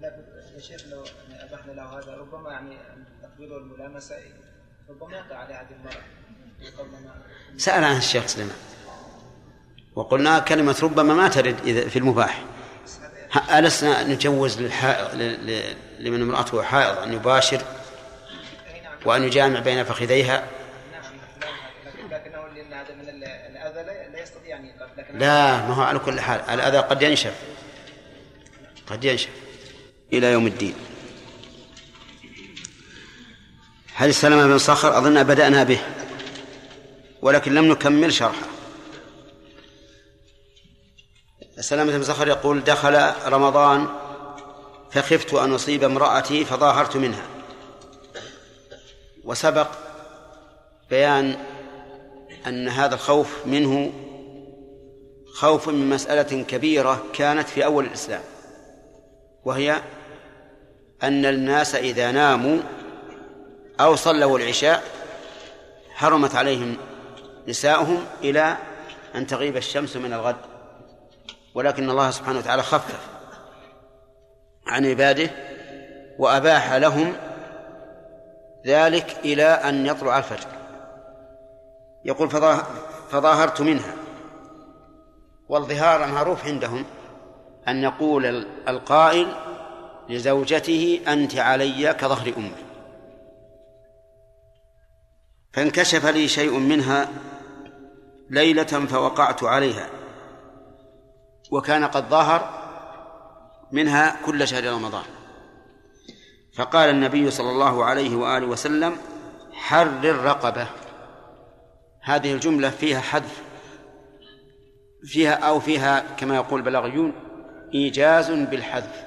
Speaker 3: لكن يا شيخ لو أبحنا له هذا ربما يعني التقبيل والملامسة ربما يقع على هذه المرأة.
Speaker 1: سأل عنها الشيخ سليمان. وقلنا كلمة ربما ما ترد إذا في المباح. ألسنا نجوز للحائض لمن امرأته حائض أن يباشر وأن يجامع بين فخذيها؟ لا ما هو على كل حال الأذى قد ينشف قد ينشف إلى يوم الدين. هل سلمة بن صخر أظن بدأنا به ولكن لم نكمل شرحه. سلامة بن صخر يقول دخل رمضان فخفت أن أصيب امرأتي فظاهرت منها. وسبق بيان أن هذا الخوف منه خوف من مسألة كبيرة كانت في أول الإسلام وهي أن الناس إذا ناموا أو صلوا العشاء حرمت عليهم نساؤهم إلى أن تغيب الشمس من الغد. ولكن الله سبحانه وتعالى خفف عن عباده وأباح لهم ذلك إلى أن يطلع الفجر. يقول فظاهرت منها. والظهار معروف عندهم أن يقول القائل لزوجته أنت علي كظهر أمي. فانكشف لي شيء منها ليلة فوقعت عليها وكان قد ظهر منها كل شهر رمضان. فقال النبي صلى الله عليه وآله وسلم حرر رقبة. هذه الجملة فيها حذف فيها أو فيها كما يقول البلاغيون إيجاز بالحذف.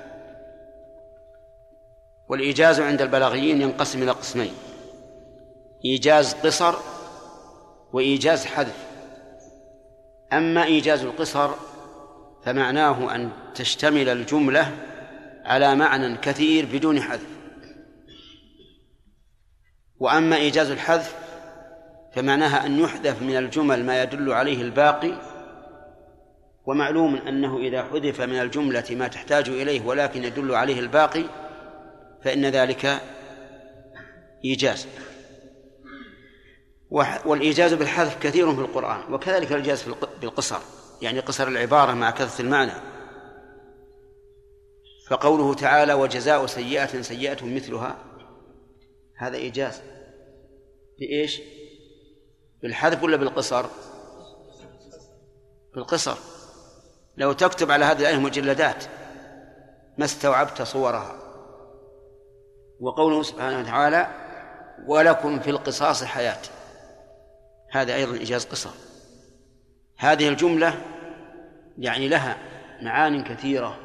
Speaker 1: والإيجاز عند البلاغيين ينقسم إلى قسمين. إيجاز قصر وإيجاز حذف. أما إيجاز القصر فمعناه أن تشتمل الجملة على معنى كثير بدون حذف. وأما إيجاز الحذف فمعناها أن يحذف من الجمل ما يدل عليه الباقي ومعلوم أنه إذا حذف من الجملة ما تحتاج إليه ولكن يدل عليه الباقي فإن ذلك إيجاز والإيجاز بالحذف كثير في القرآن وكذلك الإيجاز بالقصر يعني قصر العبارة مع كثرة المعنى فقوله تعالى وجزاء سيئة سيئة مثلها هذا إيجاز بإيش؟ بالحذف ولا بالقصر؟ بالقصر لو تكتب على هذه الآية مجلدات ما استوعبت صورها. وقوله سبحانه وتعالى ولكم في القصاص حياة. هذا أيضا إيجاز قصر هذه الجملة يعني لها معان كثيرة.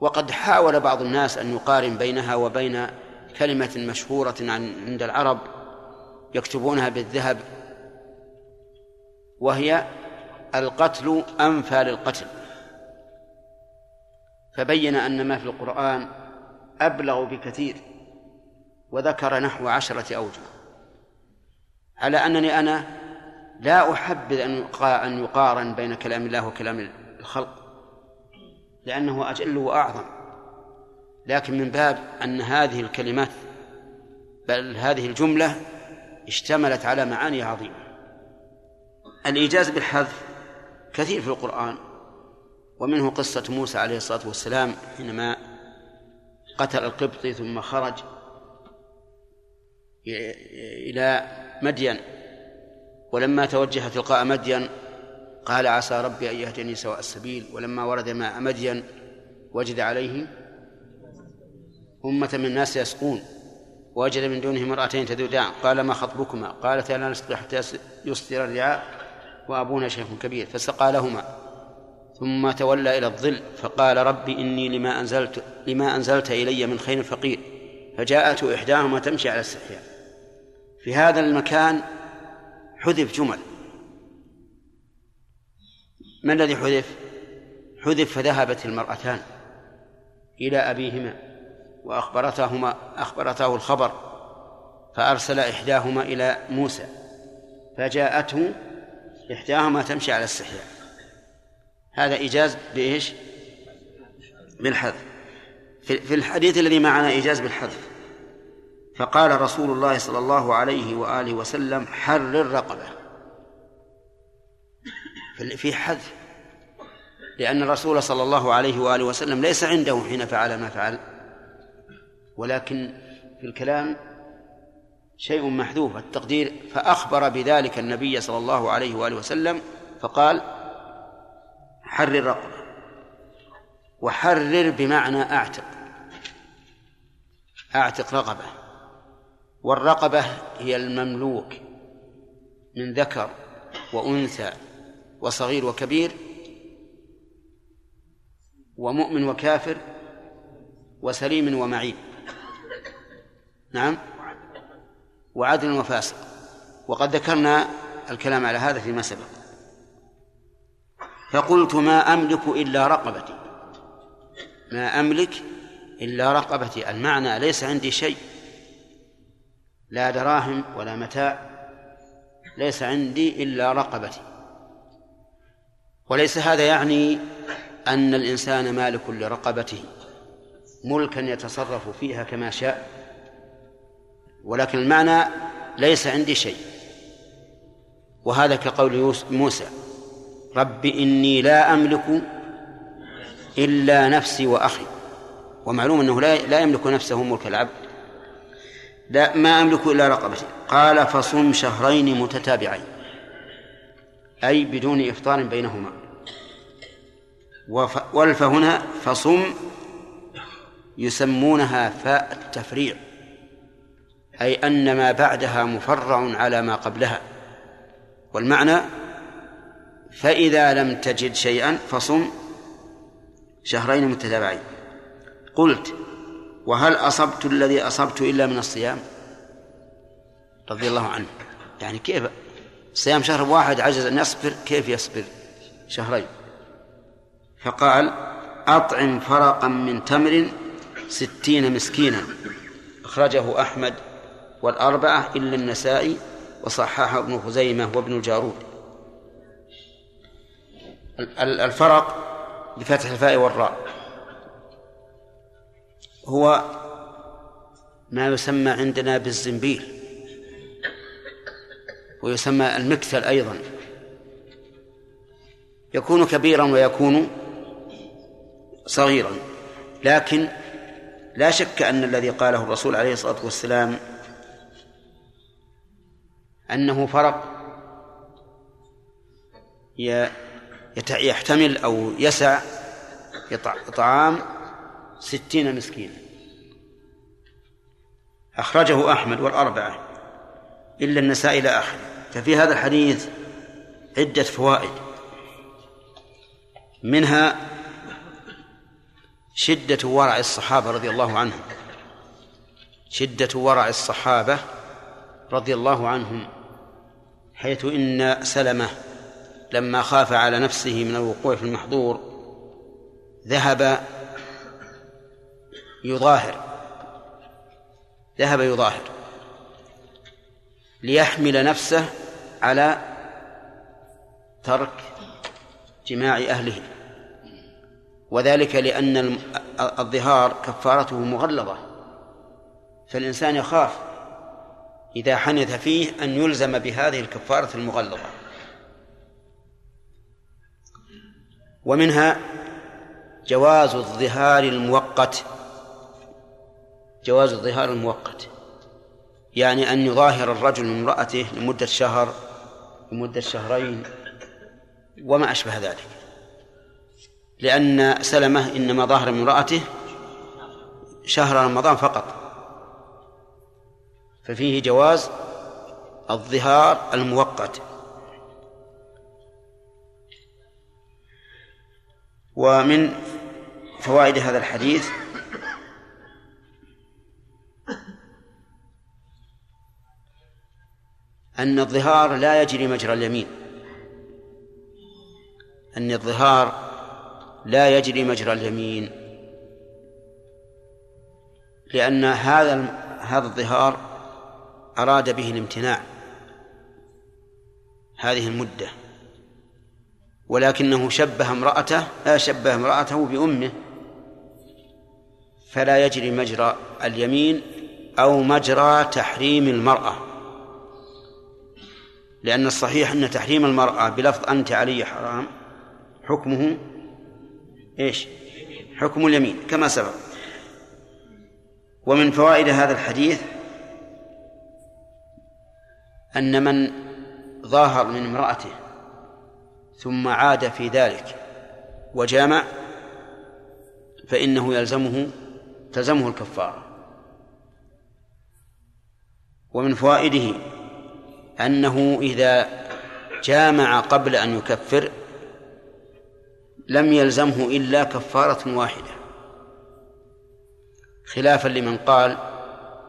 Speaker 1: وقد حاول بعض الناس أن يقارن بينها وبين كلمة مشهورة عند العرب يكتبونها بالذهب وهي القتل أنفى للقتل فبين أن ما في القرآن أبلغ بكثير وذكر نحو عشرة أوجه. على أنني أنا لا أحبذ أن أن يقارن بين كلام الله وكلام الخلق لأنه أجل وأعظم. لكن من باب أن هذه الكلمات بل هذه الجملة اشتملت على معاني عظيمة. الإيجاز بالحذف كثير في القرآن ومنه قصة موسى عليه الصلاة والسلام حينما قتل القبطي ثم خرج إلى مدين. ولما توجه تلقاء مدين قال عسى ربي أن يهديني سواء السبيل. ولما ورد ماء مدين وجد عليه أمة من الناس يسقون وجد من دونه امرأتين تذودان. قال ما خطبكما؟ قالتا لا نسقي حتى يصدر الرعاء. وأبونا شيخ كبير فسقى لهما ثم تولى إلى الظل فقال ربي إني لما أنزلت لما أنزلت إلي من خير فقير. فجاءت إحداهما تمشي على استحياء في هذا المكان حذف جمل. ما الذي حذف؟ حذف فذهبت المرأتان إلى أبيهما وأخبرتهما أخبرته الخبر فأرسل إحداهما إلى موسى فجاءته إحداهما تمشي على استحياء هذا إيجاز بإيش؟ بالحذف. في الحديث الذي معنا إيجاز بالحذف. فقال رسول الله صلى الله عليه وآله وسلم حرر رقبة. في حذف. لأن الرسول صلى الله عليه وآله وسلم ليس عنده حين فعل ما فعل. ولكن في الكلام شيء محذوف التقدير. فأخبر بذلك النبي صلى الله عليه وآله وسلم فقال حرر رقبة وحرر بمعنى أعتق أعتق رقبة والرقبة هي المملوك من ذكر وأنثى وصغير وكبير ومؤمن وكافر وسليم ومعيب نعم. وعدل وفاسق. وقد ذكرنا الكلام على هذا فيما سبق. فقلت ما أملك إلا رقبتي. ما أملك إلا رقبتي. المعنى ليس عندي شيء. لا دراهم ولا متاع. ليس عندي إلا رقبتي. وليس هذا يعني أن الإنسان مالك لرقبته. ملكا يتصرف فيها كما شاء. ولكن المعنى ليس عندي شيء. وهذا كقول موسى رب إني لا أملك إلا نفسي وأخي. ومعلوم أنه لا لا يملك نفسه ملك العبد. لا ما أملك إلا رقبتي قال فصم شهرين متتابعين. أي بدون إفطار بينهما. والف هنا فصم يسمونها فاء التفريع. أي أن ما بعدها مفرع على ما قبلها. والمعنى فإذا لم تجد شيئا فصم شهرين متتابعين. قلت وهل أصبت الذي أصبت إلا من الصيام؟ رضي الله عنه. يعني كيف؟ صيام شهر واحد عجز أن يصبر كيف يصبر؟ شهرين. فقال أطعم فرقا من تمر ستين مسكينا. أخرجه أحمد والأربعة إلا النسائي وصححه ابن خزيمة وابن الجارود. ال- الفرق بفتح الفاء والراء. هو ما يسمى عندنا بالزنبيل ويسمى المكتل أيضا. يكون كبيرا ويكون صغيرا لكن لا شك أن الذي قاله الرسول عليه الصلاة والسلام أنه فرق يحتمل أو يسع إطعام ستين مسكينا. أخرجه أحمد والأربعة إلا النساء إلى آخره. ففي هذا الحديث عدة فوائد. منها شدة ورع الصحابة رضي الله عنهم. شدة ورع الصحابة رضي الله عنهم. حيث إن سلمة لما خاف على نفسه من الوقوع في المحظور ذهب يظاهر ذهب يظاهر ليحمل نفسه على ترك جماع أهله وذلك لأن الظهار كفارته مغلظة فالإنسان يخاف إذا حنث فيه أن يلزم بهذه الكفارة المغلظة. ومنها جواز الظهار المؤقت. جواز الظهار المؤقت. يعني أن يظاهر الرجل من امرأته لمدة شهر لمدة شهرين وما أشبه ذلك. لأن سلمة إنما ظهر من امرأته شهر رمضان فقط. ففيه جواز الظهار المؤقت. ومن فوائد هذا الحديث أن الظهار لا يجري مجرى اليمين. أن الظهار لا يجري مجرى اليمين. لأن هذا هذا الظهار أراد به الامتناع. هذه المدة. ولكنه شبه امرأته لا شبه امرأته بأمه. فلا يجري مجرى اليمين أو مجرى تحريم المرأة. لأن الصحيح أن تحريم المرأة بلفظ أنت علي حرام حكمه إيش؟ حكم اليمين كما سبق. ومن فوائد هذا الحديث أن من ظاهر من امرأته ثم عاد في ذلك وجامع فإنه يلزمه تلزمه الكفارة. ومن فوائده أنه إذا جامع قبل أن يكفر لم يلزمه إلا كفارة واحدة خلافا لمن قال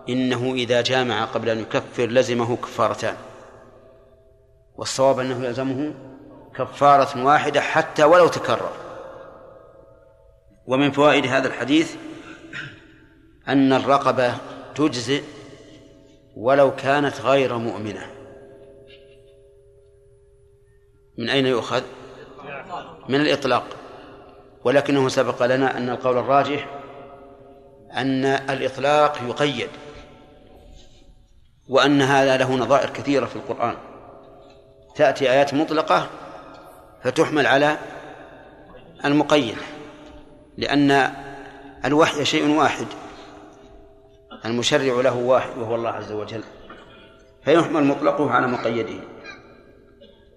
Speaker 1: إنه إذا جامع قبل أن يكفر لزمه كفارتان. والصواب أنه يلزمه كفارة واحدة حتى ولو تكرر. ومن فوائد هذا الحديث أن الرقبة تجزئ ولو كانت غير مؤمنة. من أين يؤخذ؟ من الإطلاق. ولكنه سبق لنا أن القول الراجح أن الإطلاق يقيد. وأن هذا له نظائر كثيرة في القرآن. تأتي آيات مطلقة فتحمل على المقيد لأن الوحي شيء واحد المشرع له واحد وهو الله عز وجل فيحمل مطلقه على مقيده.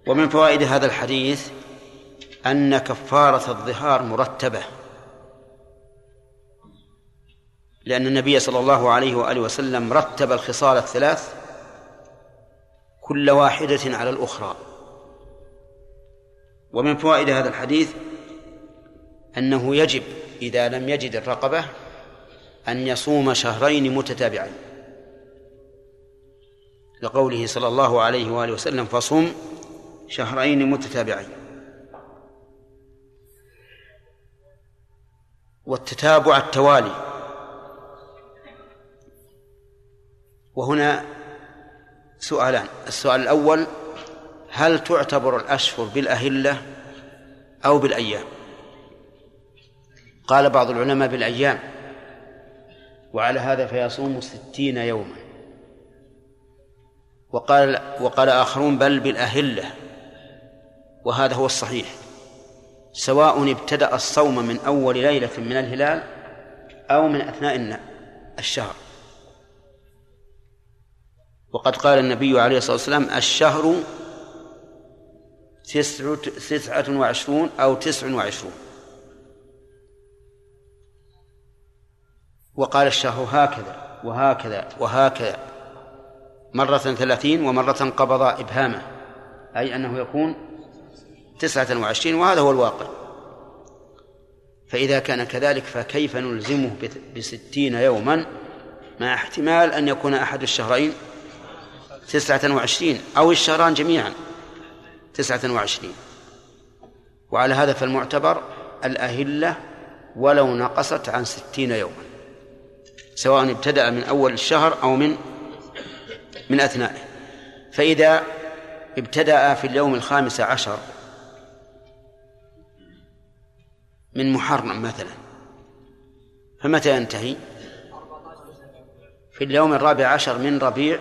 Speaker 1: ومن فوائد هذا الحديث أن كفارة الظهار مرتبة. لأن النبي صلى الله عليه وآله وسلم رتب الخصال الثلاث كل واحدة على الأخرى. ومن فوائد هذا الحديث أنه يجب إذا لم يجد الرقبة أن يصوم شهرين متتابعين. لقوله صلى الله عليه وآله وسلم فصم شهرين متتابعين. والتتابع التوالي وهنا سؤالان. السؤال الأول هل تعتبر الأشهر بالأهلة أو بالأيام؟ قال بعض العلماء بالأيام وعلى هذا فيصوم ستين يوما. وقال وقال آخرون بل بالأهلة. وهذا هو الصحيح. سواء ابتدأ الصوم من أول ليلة من الهلال أو من أثناء الشهر. وقد قال النبي عليه الصلاة والسلام الشهر تسعة, تسعة وعشرون أو تسع وعشرون. وقال الشهر هكذا وهكذا وهكذا. مرة ثلاثين ومرة قبض إبهامه أي أنه يكون تسعة وعشرين وهذا هو الواقع. فإذا كان كذلك فكيف نلزمه بستين يوما مع احتمال أن يكون أحد الشهرين تسعة وعشرين أو الشهران جميعا. تسعة وعشرين. وعلى هذا فالمعتبر الأهلة ولو نقصت عن ستين يوما سواء ابتدأ من أول الشهر أو من من أثنائه. فإذا ابتدأ في اليوم الخامس عشر من محرم مثلا فمتى ينتهي؟ في اليوم الرابع عشر من ربيع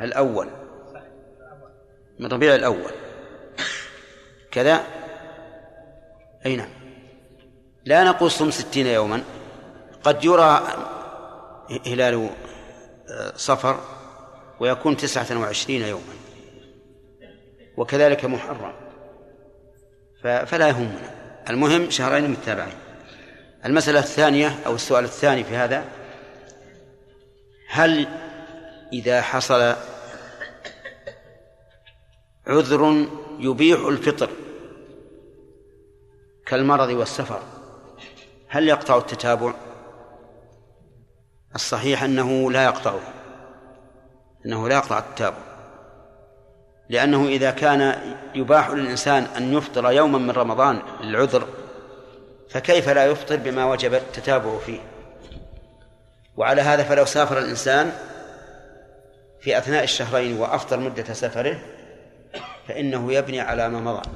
Speaker 1: الأول. من ربيع الأول. كذا. أي نعم. لا صم ستين يوما. قد يرى هلال آه، صفر ويكون تسعة وعشرين يوما. وكذلك محرم. فلا يهمنا. المهم شهرين متابعين المسألة الثانية أو السؤال الثاني في هذا. هل إذا حصل عذر يبيح الفطر كالمرض والسفر. هل يقطع التتابع؟ الصحيح أنه لا يقطعه أنه لا يقطع التتابع. لأنه إذا كان يباح للإنسان أن يفطر يوما من رمضان للعذر فكيف لا يفطر بما وجب التتابع فيه؟ وعلى هذا فلو سافر الإنسان في أثناء الشهرين وأفطر مدة سفره فإنه يبني على ما مضى.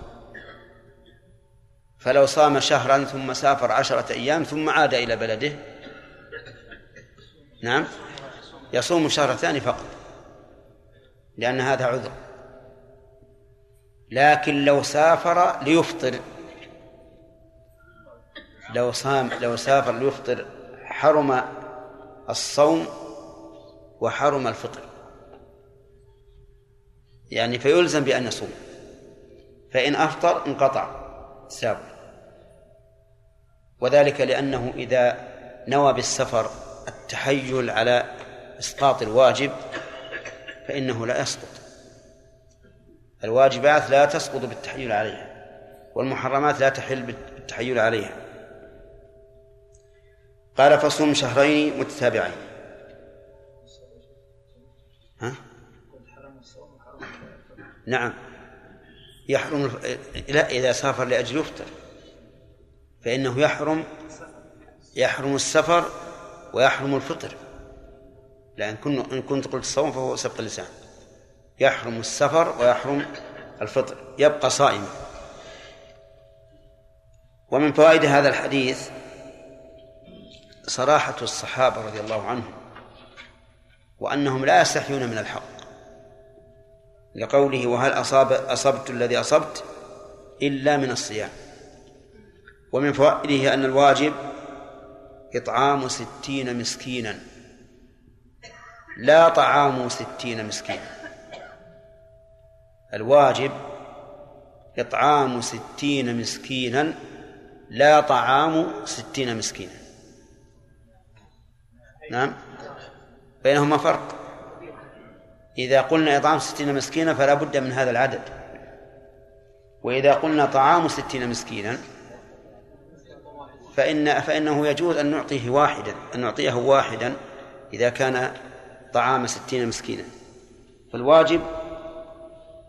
Speaker 1: فلو صام شهرا ثم سافر عشرة أيام ثم عاد إلى بلده نعم يصوم الشهر الثاني فقط لأن هذا عذر. لكن لو سافر ليفطر. لو صام لو سافر ليفطر حرم الصوم وحرم الفطر. يعني فيلزم بأن يصوم. فإن أفطر انقطع ساب وذلك لأنه إذا نوى بالسفر التحيل على إسقاط الواجب فإنه لا يسقط. الواجبات لا تسقط بالتحيل عليها والمحرمات لا تحل بالتحيل عليها. قال فصوم شهرين متتابعين. نعم. يحرم لا إذا سافر لأجل يفطر. فإنه يحرم يحرم السفر ويحرم الفطر. لأن إن كنت قلت الصوم فهو سبق اللسان. يحرم السفر ويحرم الفطر. يبقى صائما. ومن فوائد هذا الحديث صراحة الصحابة رضي الله عنهم وأنهم لا يستحيون من الحق. لقوله وهل أصاب أصبت الذي أصبت إلا من الصيام. ومن فوائده أن الواجب إطعام ستين مسكينا. لا طعام ستين مسكينا. الواجب إطعام ستين مسكينا. لا طعام ستين مسكينا. نعم. بينهما فرق. إذا قلنا إطعام ستين مسكينا فلا بد من هذا العدد. وإذا قلنا طعام ستين مسكينا فإن فإنه يجوز أن نعطيه واحدا أن نعطيه واحدا إذا كان طعام ستين مسكينا. فالواجب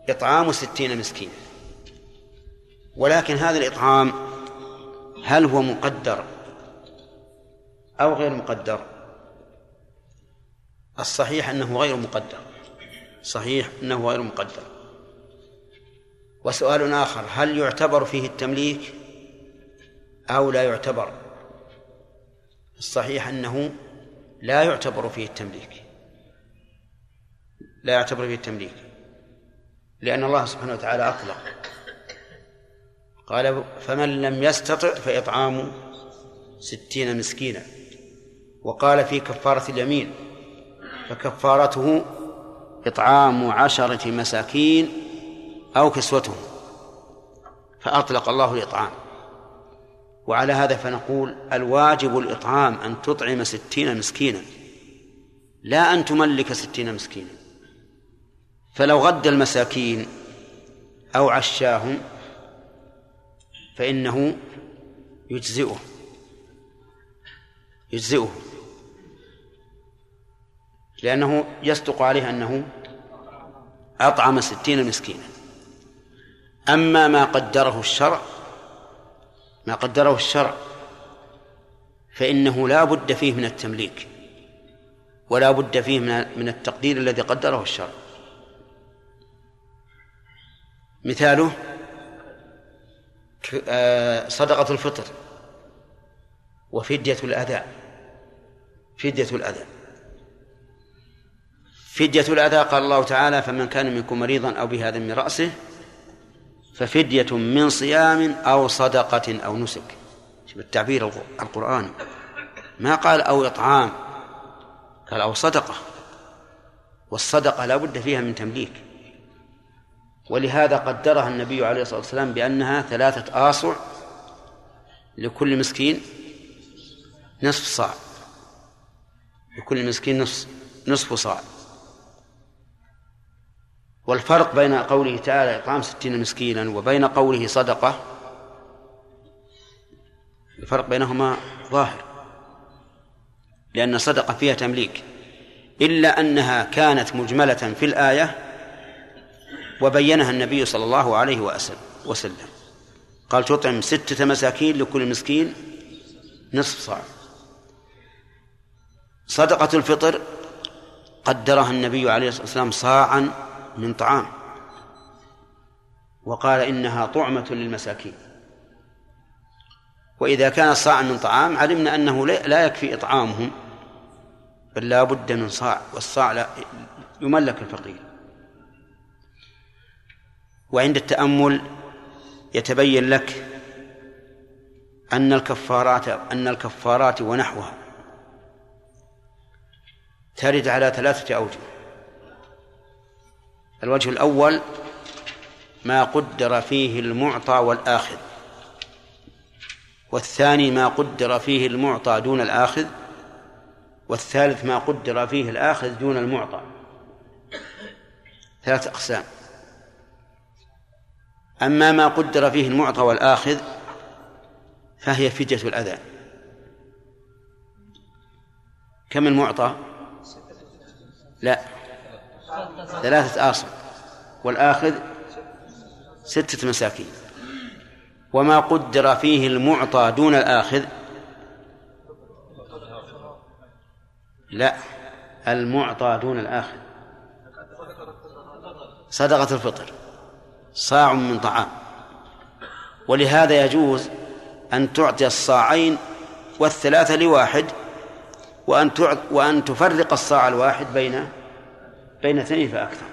Speaker 1: إطعام ستين مسكينا. ولكن هذا الإطعام هل هو مقدر أو غير مقدر؟ الصحيح أنه غير مقدر. صحيح أنه غير مقدر. وسؤال آخر هل يعتبر فيه التمليك أو لا يعتبر؟ الصحيح أنه لا يعتبر فيه التمليك. لا يعتبر فيه التمليك. لأن الله سبحانه وتعالى أطلق. قال فمن لم يستطع فإطعام ستين مسكينا. وقال في كفارة اليمين فكفارته إطعام عشرة مساكين أو كسوتهم. فأطلق الله الإطعام. وعلى هذا فنقول الواجب الإطعام أن تطعم ستين مسكينا. لا أن تملك ستين مسكينا. فلو غد المساكين أو عشاهم فإنه يجزئه. يجزئه. لأنه يصدق عليه أنه أطعم ستين مسكينا. أما ما قدره الشرع ما قدره الشرع فإنه لا بد فيه من التمليك ولا بد فيه من التقدير الذي قدره الشرع. مثاله آه، صدقة الفطر وفدية الأذى فدية الأذى. فدية الأذى قال الله تعالى فمن كان منكم مريضا أو بهذا من رأسه ففدية من صيام أو صدقة أو نسك. شوف التعبير القرآني. ما قال أو إطعام. قال أو صدقة. والصدقة لا بد فيها من تمليك. ولهذا قدرها النبي عليه الصلاة والسلام بأنها ثلاثة آصع لكل مسكين نصف صاع. لكل مسكين نصف نصف صاع. والفرق بين قوله تعالى إطعام ستين مسكينا وبين قوله صدقة الفرق بينهما ظاهر لأن صدقة فيها تمليك إلا أنها كانت مجملة في الآية وبينها النبي صلى الله عليه وسلم. قال تطعم ستة مساكين لكل مسكين نصف صاع. صدقة الفطر قدرها النبي عليه الصلاة والسلام صاعا من طعام. وقال إنها طعمة للمساكين. وإذا كان صاعا من طعام علمنا أنه لا يكفي إطعامهم بل لا بد من صاع والصاع لا يملك الفقير. وعند التأمل يتبين لك أن الكفارات أن الكفارات ونحوها ترد على ثلاثة أوجه. الوجه الأول ما قدر فيه المعطى والآخذ والثاني ما قدر فيه المعطى دون الآخذ والثالث ما قدر فيه الآخذ دون المعطى. ثلاثة أقسام. أما ما قدر فيه المعطى والآخذ فهي فدية الأذى. كم المعطى؟ لا. ثلاثة آصل والآخذ ستة مساكين. وما قدر فيه المعطى دون الآخذ لا المعطى دون الآخذ. صدقة الفطر صاع من طعام. ولهذا يجوز أن تعطي الصاعين والثلاثة لواحد وأن وأن تفرق الصاع الواحد بين بين اثنين فأكثر.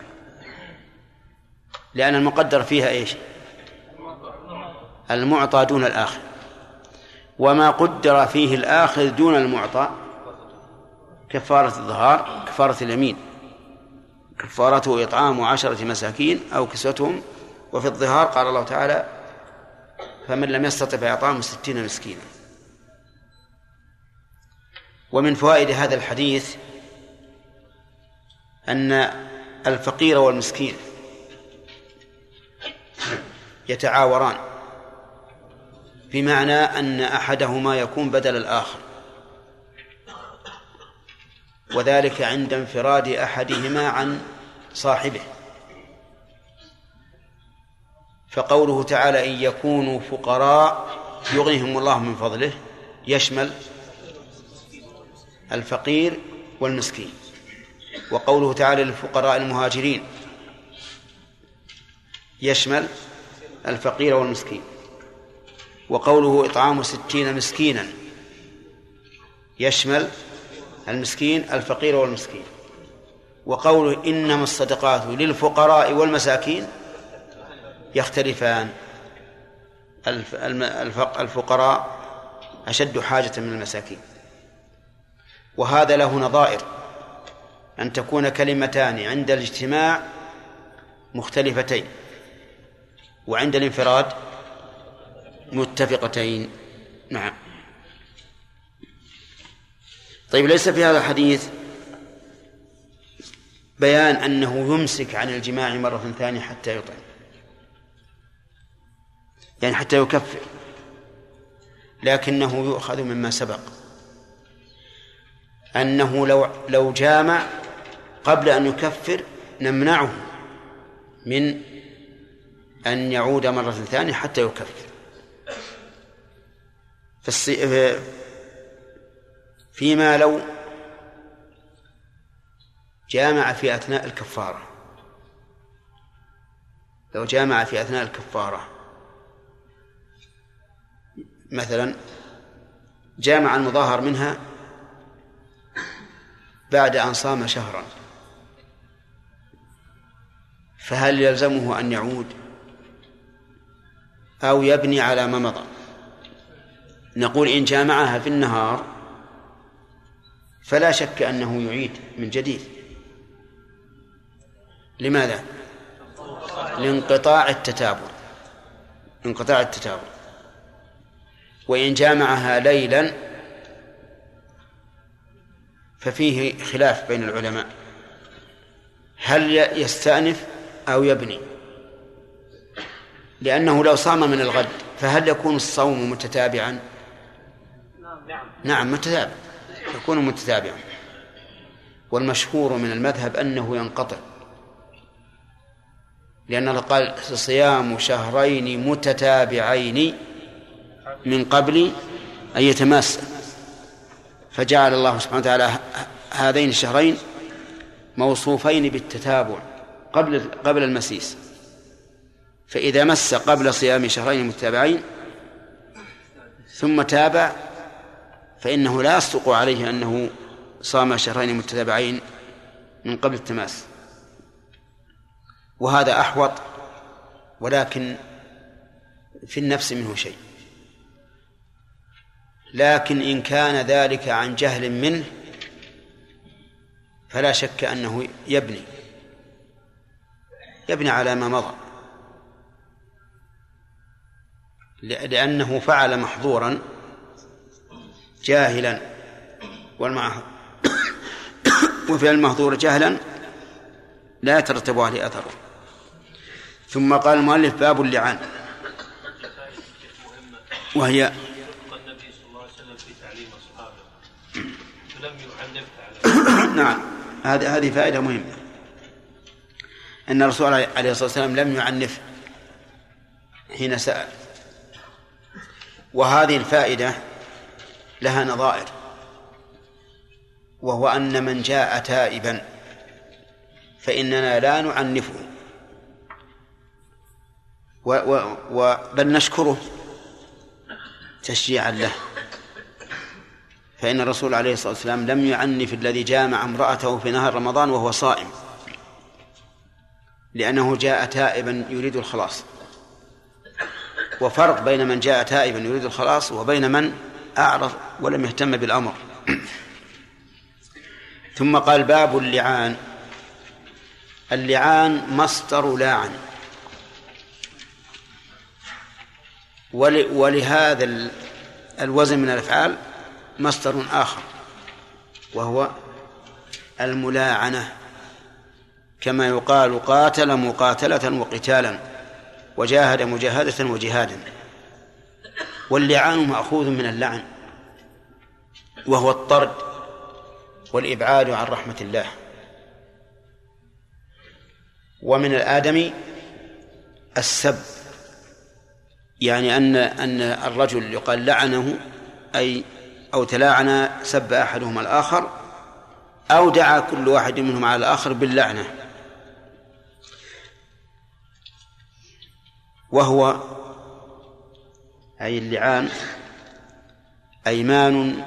Speaker 1: لأن المقدر فيها إيش؟ المعطى دون الآخر. وما قدر فيه الآخر دون المعطى كفارة الظهار كفارة اليمين. كفارته إطعام عشرة مساكين أو كسوتهم. وفي الظهار قال الله تعالى فمن لم يستطع فإطعام ستين مسكينا. ومن فوائد هذا الحديث أن الفقير والمسكين يتعاوران بمعنى أن أحدهما يكون بدل الآخر وذلك عند انفراد أحدهما عن صاحبه. فقوله تعالى إن يكونوا فقراء يغنيهم الله من فضله يشمل الفقير والمسكين. وقوله تعالى للفقراء المهاجرين. يشمل الفقير والمسكين. وقوله إطعام ستين مسكينا. يشمل المسكين الفقير والمسكين. وقوله إنما الصدقات للفقراء والمساكين يختلفان. الفقراء أشد حاجة من المساكين. وهذا له نظائر. أن تكون كلمتان عند الاجتماع مختلفتين وعند الانفراد متفقتين. نعم. طيب ليس في هذا الحديث بيان أنه يمسك عن الجماع مرة ثانية حتى يطعم؟ يعني حتى يكفر لكنه يؤخذ مما سبق. أنه لو لو جامع قبل أن يكفر نمنعه من أن يعود مرة ثانية حتى يكفر. فيما لو جامع في أثناء الكفارة. لو جامع في أثناء الكفارة. مثلا جامع المظاهر منها بعد أن صام شهرا. فهل يلزمه أن يعود؟ أو يبني على ما مضى؟ نقول إن جامعها في النهار فلا شك أنه يعيد من جديد. لماذا؟ لانقطاع التتابع. انقطاع التتابع. وإن جامعها ليلا ففيه خلاف بين العلماء. هل يستأنف؟ أو يبني. لأنه لو صام من الغد فهل يكون الصوم متتابعا؟ نعم نعم متتابع. يكون متتابعا. والمشهور من المذهب أنه ينقطع. لأن الله قال صيام شهرين متتابعين من قبل أن يتماس فجعل الله سبحانه وتعالى هذين الشهرين موصوفين بالتتابع. قبل قبل المسيس. فإذا مس قبل صيام شهرين متتابعين ثم تابع فإنه لا يصدق عليه أنه صام شهرين متتابعين من قبل التماس. وهذا أحوط ولكن في النفس منه شيء. لكن إن كان ذلك عن جهل منه فلا شك أنه يبني. يبني على ما مضى. لأنه فعل محظورا جاهلا والمع وفعل المحظور جهلا لا يترتب عليه أثره ثم قال المؤلف باب اللعان. وهي نعم هذه هذه فائدة مهمة. أن الرسول عليه الصلاة والسلام لم يعنف حين سأل. وهذه الفائدة لها نظائر وهو أن من جاء تائبا فإننا لا نعنفه. و و و بل نشكره تشجيعا له. فإن الرسول عليه الصلاة والسلام لم يعنف الذي جامع امرأته في نهار رمضان وهو صائم. لأنه جاء تائبا يريد الخلاص. وفرق بين من جاء تائبا يريد الخلاص وبين من أعرض ولم يهتم بالأمر. ثم قال باب اللعان. اللعان مصدر لاعن. ولهذا الوزن من الأفعال مصدر آخر وهو الملاعنة. كما يقال قاتل مقاتلة وقتالا وجاهد مجاهدة وجهادا. واللعان مأخوذ من اللعن وهو الطرد والإبعاد عن رحمة الله. ومن الآدم السب يعني أن أن الرجل يقال لعنه أي أو تلاعن سب أحدهما الآخر أو دعا كل واحد منهم على الآخر باللعنة. وهو أي اللعان أيمان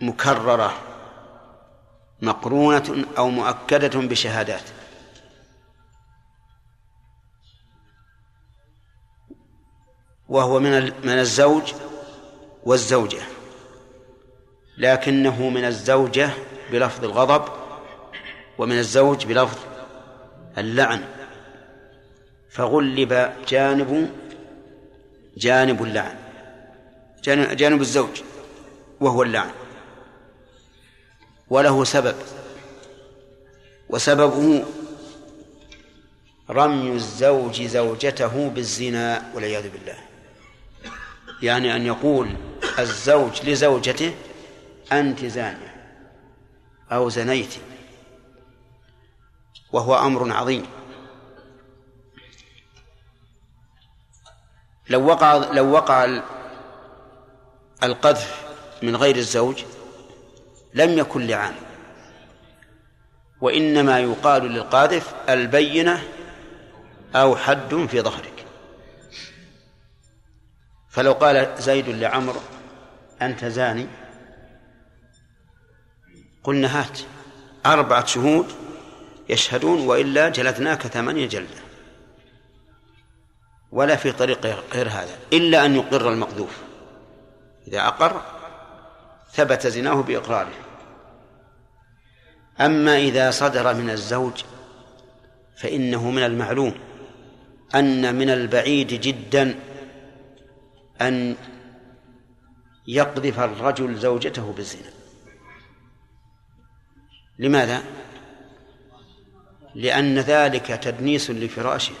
Speaker 1: مكررة مقرونة أو مؤكدة بشهادات. وهو من من الزوج والزوجة لكنه من الزوجة بلفظ الغضب ومن الزوج بلفظ اللعن. فغلب جانب جانب اللعن جانب الزوج وهو اللعن. وله سبب وسببه رمي الزوج زوجته بالزنا والعياذ بالله. يعني أن يقول الزوج لزوجته أنت زانية أو زنيت وهو أمر عظيم. لو وقع لو وقع القذف من غير الزوج لم يكن لعان وإنما يقال للقاذف البينة أو حد في ظهرك. فلو قال زيد لعمر أنت زاني؟ قلنا هات أربعة شهود يشهدون وإلا جلدناك ثمانية جلدة. ولا في طريق غير هذا إلا أن يقر المقذوف. إذا أقر ثبت زناه بإقراره. أما إذا صدر من الزوج فإنه من المعلوم أن من البعيد جدا أن يقذف الرجل زوجته بالزنا. لماذا؟ لأن ذلك تدنيس لفراشه.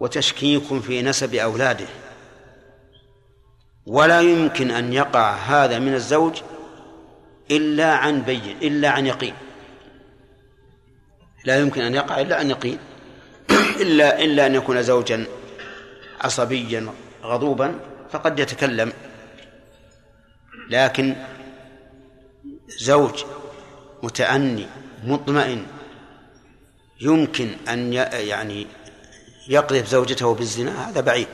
Speaker 1: وتشكيك في نسب أولاده. ولا يمكن أن يقع هذا من الزوج إلا عن بين إلا عن يقين. لا يمكن أن يقع إلا عن يقين. إلا إلا أن يكون زوجا عصبيا غضوبا فقد يتكلم. لكن زوج متأني مطمئن يمكن أن يعني يقذف زوجته بالزنا هذا بعيد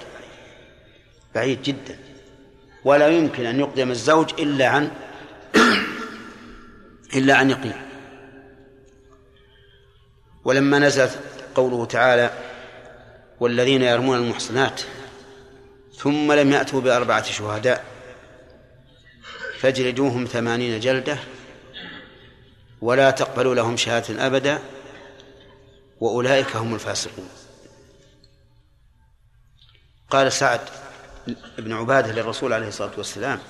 Speaker 1: بعيد جدا. ولا يمكن أن يقدم الزوج إلا عن إلا عن يقين. ولما نزل قوله تعالى والذين يرمون المحصنات ثم لم يأتوا بأربعة شهداء فاجلدوهم ثمانين جلدة ولا تقبلوا لهم شهادة أبدا وأولئك هم الفاسقون. قال سعد بن عبادة للرسول عليه الصلاة والسلام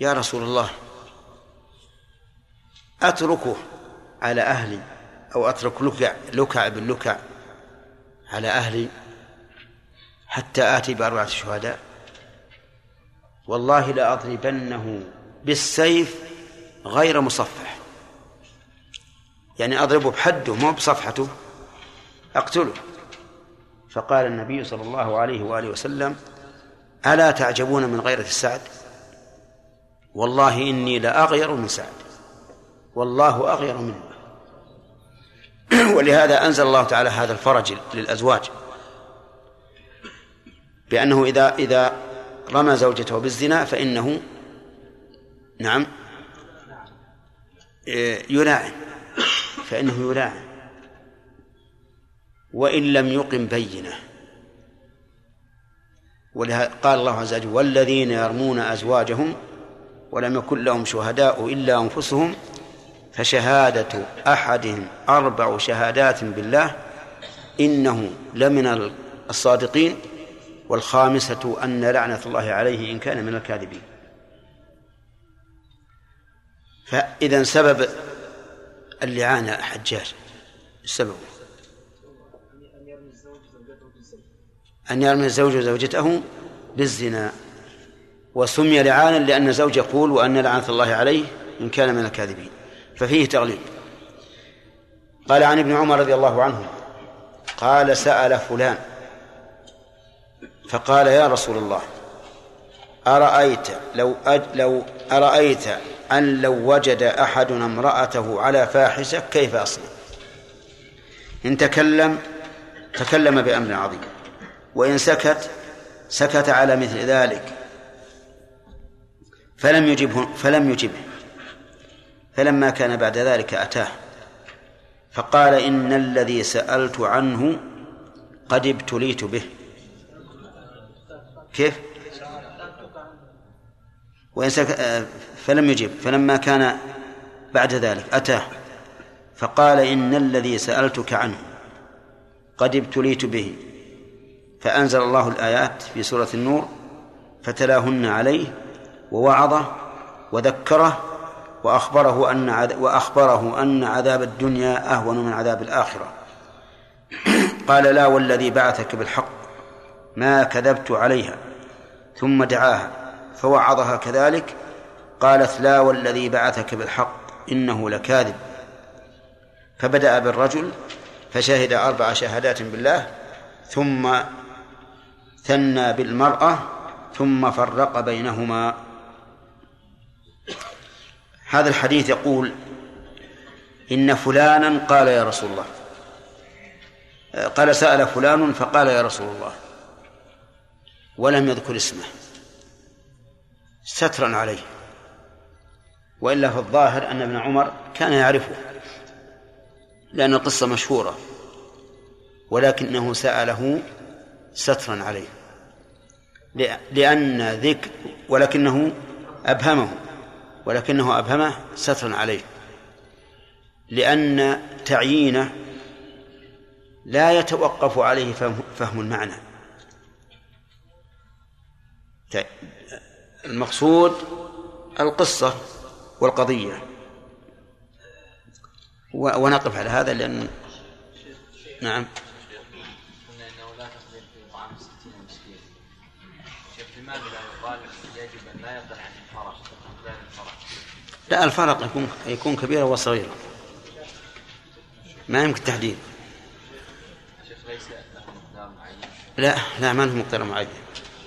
Speaker 1: يا رسول الله أتركه على أهلي أو أترك لكع لكع بن لكع على أهلي حتى آتي بأربعة شهداء؟ والله لأضربنه بالسيف غير مصفح. يعني أضربه بحده مو بصفحته أقتله. فقال النبي صلى الله عليه وآله وسلم ألا تعجبون من غيرة السعد؟ والله إني لأغير من سعد. والله أغير منه. ولهذا أنزل الله تعالى هذا الفرج للأزواج بأنه إذا إذا رمى زوجته بالزنا فإنه نعم يلاعن فإنه يلاعن. وإن لم يقم ولهذا قال الله عز وجل والذين يرمون أزواجهم ولم يكن لهم شهداء إلا أنفسهم فشهادة أحدهم أربع شهادات بالله إنه لمن الصادقين والخامسة أن لعنة الله عليه إن كان من الكاذبين. فإذا سبب اللعان حجاج السبب. أن يرمي الزوج زوجته بالزنا وسمي لعانا لأن الزوج يقول وأن لعنة الله عليه إن كان من الكاذبين. ففيه تغليب. قال عن ابن عمر رضي الله عنه قال سأل فلان فقال يا رسول الله أرأيت لو أج لو أرأيت أن لو وجد أحدنا امرأته على فاحشة كيف أصنع؟ إن تكلم تكلم بأمر عظيم. وإن سكت سكت على مثل ذلك. فلم يجبه فلم يجبه. فلما كان بعد ذلك أتاه. فقال إن الذي سألت عنه قد ابتليت به. كيف؟ وإن سك... فلم يجب. فلما كان بعد ذلك أتاه. فقال إن الذي سألتك عنه قد ابتليت به. فأنزل الله الآيات في سورة النور فتلاهن عليه ووعظه وذكره وأخبره أن وأخبره أن عذاب الدنيا أهون من عذاب الآخرة. قال لا والذي بعثك بالحق ما كذبت عليها ثم دعاها فوعظها كذلك قالت لا والذي بعثك بالحق إنه لكاذب. فبدأ بالرجل فشهد أربع شهادات بالله ثم ثنى بالمرأة ثم فرق بينهما. هذا الحديث يقول إن فلانا قال يا رسول الله. قال سأل فلان فقال يا رسول الله. ولم يذكر اسمه. سترا عليه. وإلا في الظاهر أن ابن عمر كان يعرفه لأن القصة مشهورة ولكنه سأله سترا عليه. لأن ذكر ولكنه أبهمه ولكنه أبهمه سترا عليه. لأن تعيينه لا يتوقف عليه فهم المعنى. المقصود القصة والقضية. ونقف على هذا لأن نعم.
Speaker 7: لا يقال يجب أن لا يقل عن الفرج الفرج؟
Speaker 1: لا الفرق يكون يكون كبيرا وصغيرا. ما يمكن تحديد.
Speaker 7: شيخ ليس له مقدار معين.
Speaker 1: لا لا ما له مقدار معين.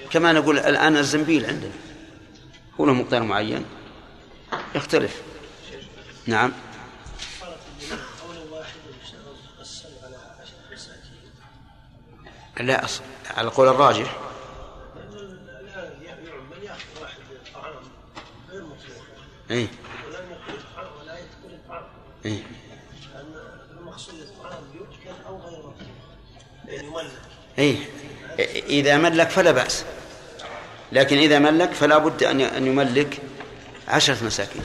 Speaker 1: كما نقول الآن الزنبيل عندنا. هو له مقدار معين. يختلف. نعم. لا أصل على القول الراجح
Speaker 6: من ياخذ واحد طعام غير مطلوب
Speaker 1: اي
Speaker 6: ولم الطعام ولا المقصود
Speaker 1: اي إذا ملك فلا بأس. لكن إذا ملك فلا بد أن أن يملك عشرة مساكين.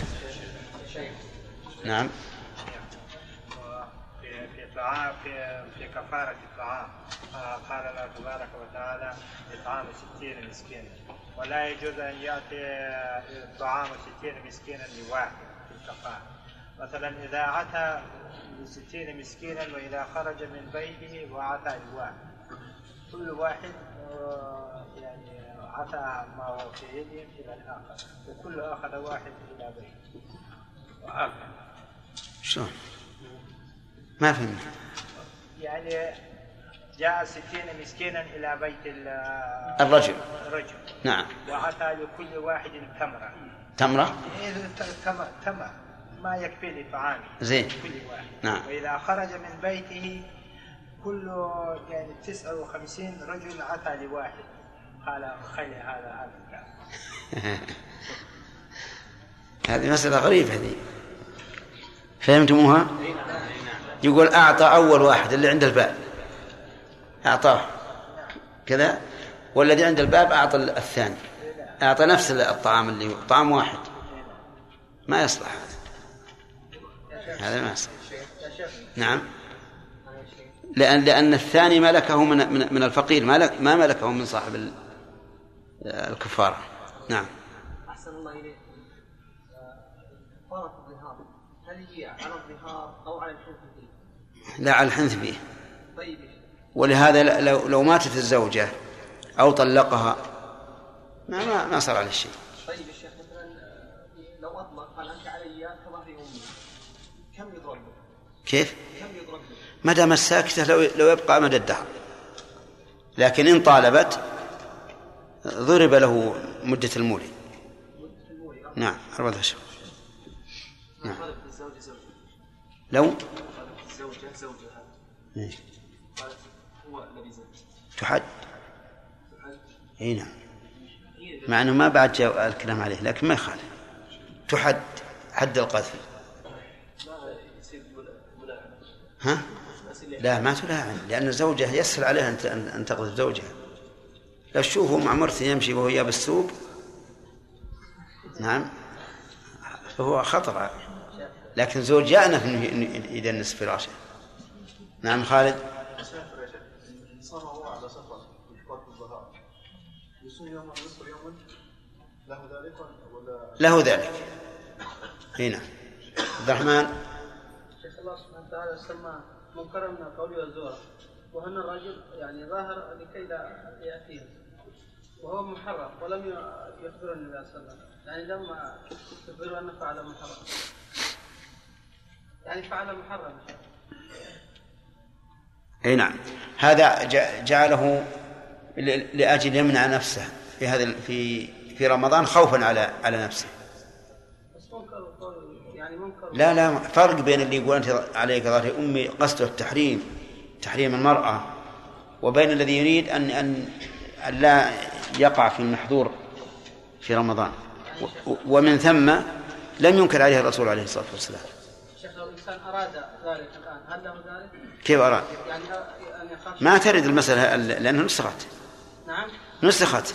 Speaker 1: نعم.
Speaker 8: في طعام في كفارة الطعام قال الله تبارك وتعالى إطعام ستين مسكينا. ولا يجوز أن يأتي طعام ستين مسكينا لواحد في الكفارة مثلا إذا أتى لستين مسكينا وإذا خرج من بيته وأتى لواحد. كل واحد آه، يعني أتى ما هو في يده إلى الآخر. وكل أخذ واحد إلى بيته.
Speaker 1: شلون؟ ما فهمت.
Speaker 8: يعني جاء ستين مسكينا إلى بيت ال-
Speaker 1: الرجل.
Speaker 8: الرجل.
Speaker 1: نعم.
Speaker 8: وأتى لكل واحد تمرة.
Speaker 1: تمرة؟
Speaker 8: تمر تمر ما يكفي لطعامه
Speaker 1: زين.
Speaker 8: كل واحد.
Speaker 1: نعم.
Speaker 8: وإذا خرج من بيته كل يعني 59 رجل أتى لواحد. قال خلي هذا هذا.
Speaker 1: هذه مسألة غريبة هذه. فهمتموها؟ يقول أعطى أول واحد اللي عند الباب. أعطاه. كذا؟ والذي عند الباب أعطى الثاني. أعطى نفس الطعام اللي طعام واحد. ما يصلح هذا. هذا ما يصلح. نعم. لأن لأن الثاني ملكه من من, من الفقير. ما ما ملكه من صاحب ال- الكفارة. نعم.
Speaker 2: أحسن الله إليك. كفارة الظهار. هل هي على الظهار أو على الحنث؟
Speaker 1: لا على الحنث فيه.
Speaker 2: طيب.
Speaker 1: ولهذا لو لو ماتت الزوجة أو طلقها. ما ما, ما صار عليه شيء
Speaker 2: طيب يا شيخ مثلا آه، لو أطلق قال أنت علي كظهر أمي كم يضرب؟
Speaker 1: كيف؟
Speaker 2: كم يضرب؟
Speaker 1: ما دام الساكتة لو لو يبقى مدى الدهر لكن إن طالبت ضرب له مدة المولي. نعم أربعة أشهر نعم.
Speaker 2: قالت الزوجة زوجة.
Speaker 1: لو؟
Speaker 2: قالت الزوجة زوجها
Speaker 1: إيه.
Speaker 2: قالت
Speaker 5: هو الذي زاد
Speaker 1: تحد. إي نعم. مع أنه ما بعد جاء الكلام عليه لكن ما يخالف. تحد حد القذف. ها؟ لا ما تلاعن. لأن الزوجة يسهل عليها أن تقذف زوجها. لو تشوفه مع مرته يمشي وهو يا بالسوق. نعم. فهو خطر. لكن زوج انه يدنس فراشه نعم خالد؟
Speaker 6: له ذلك
Speaker 1: هنا إيه، نعم. عبد الرحمن.
Speaker 2: شيخ الله سبحانه وتعالى سمى منكرا من القول والزور. وهنا الرجل يعني ظاهر لكي لا يأتيه وهو محرم ولم يخبر النبي صلى الله عليه وسلم. يعني لما يخبر أنه فعل محرم. يعني فعل محرم.
Speaker 1: اي نعم. هذا جعله ل- لآجل يمنع نفسه في هذا في في رمضان خوفا على على نفسه.
Speaker 2: يعني
Speaker 1: لا لا فرق بين اللي يقول أنت عليك ظهر أمي قصده التحريم تحريم المرأة وبين الذي يريد أن أن لا يقع في المحظور في رمضان. ومن ثم لم ينكر عليه الرسول عليه الصلاة والسلام.
Speaker 2: شيخ لو الإنسان أراد ذلك الآن هل له ذلك؟
Speaker 1: كيف أراد؟
Speaker 2: يعني
Speaker 1: ما ترد المسألة لانها نسخت
Speaker 2: نعم.
Speaker 1: نسخت.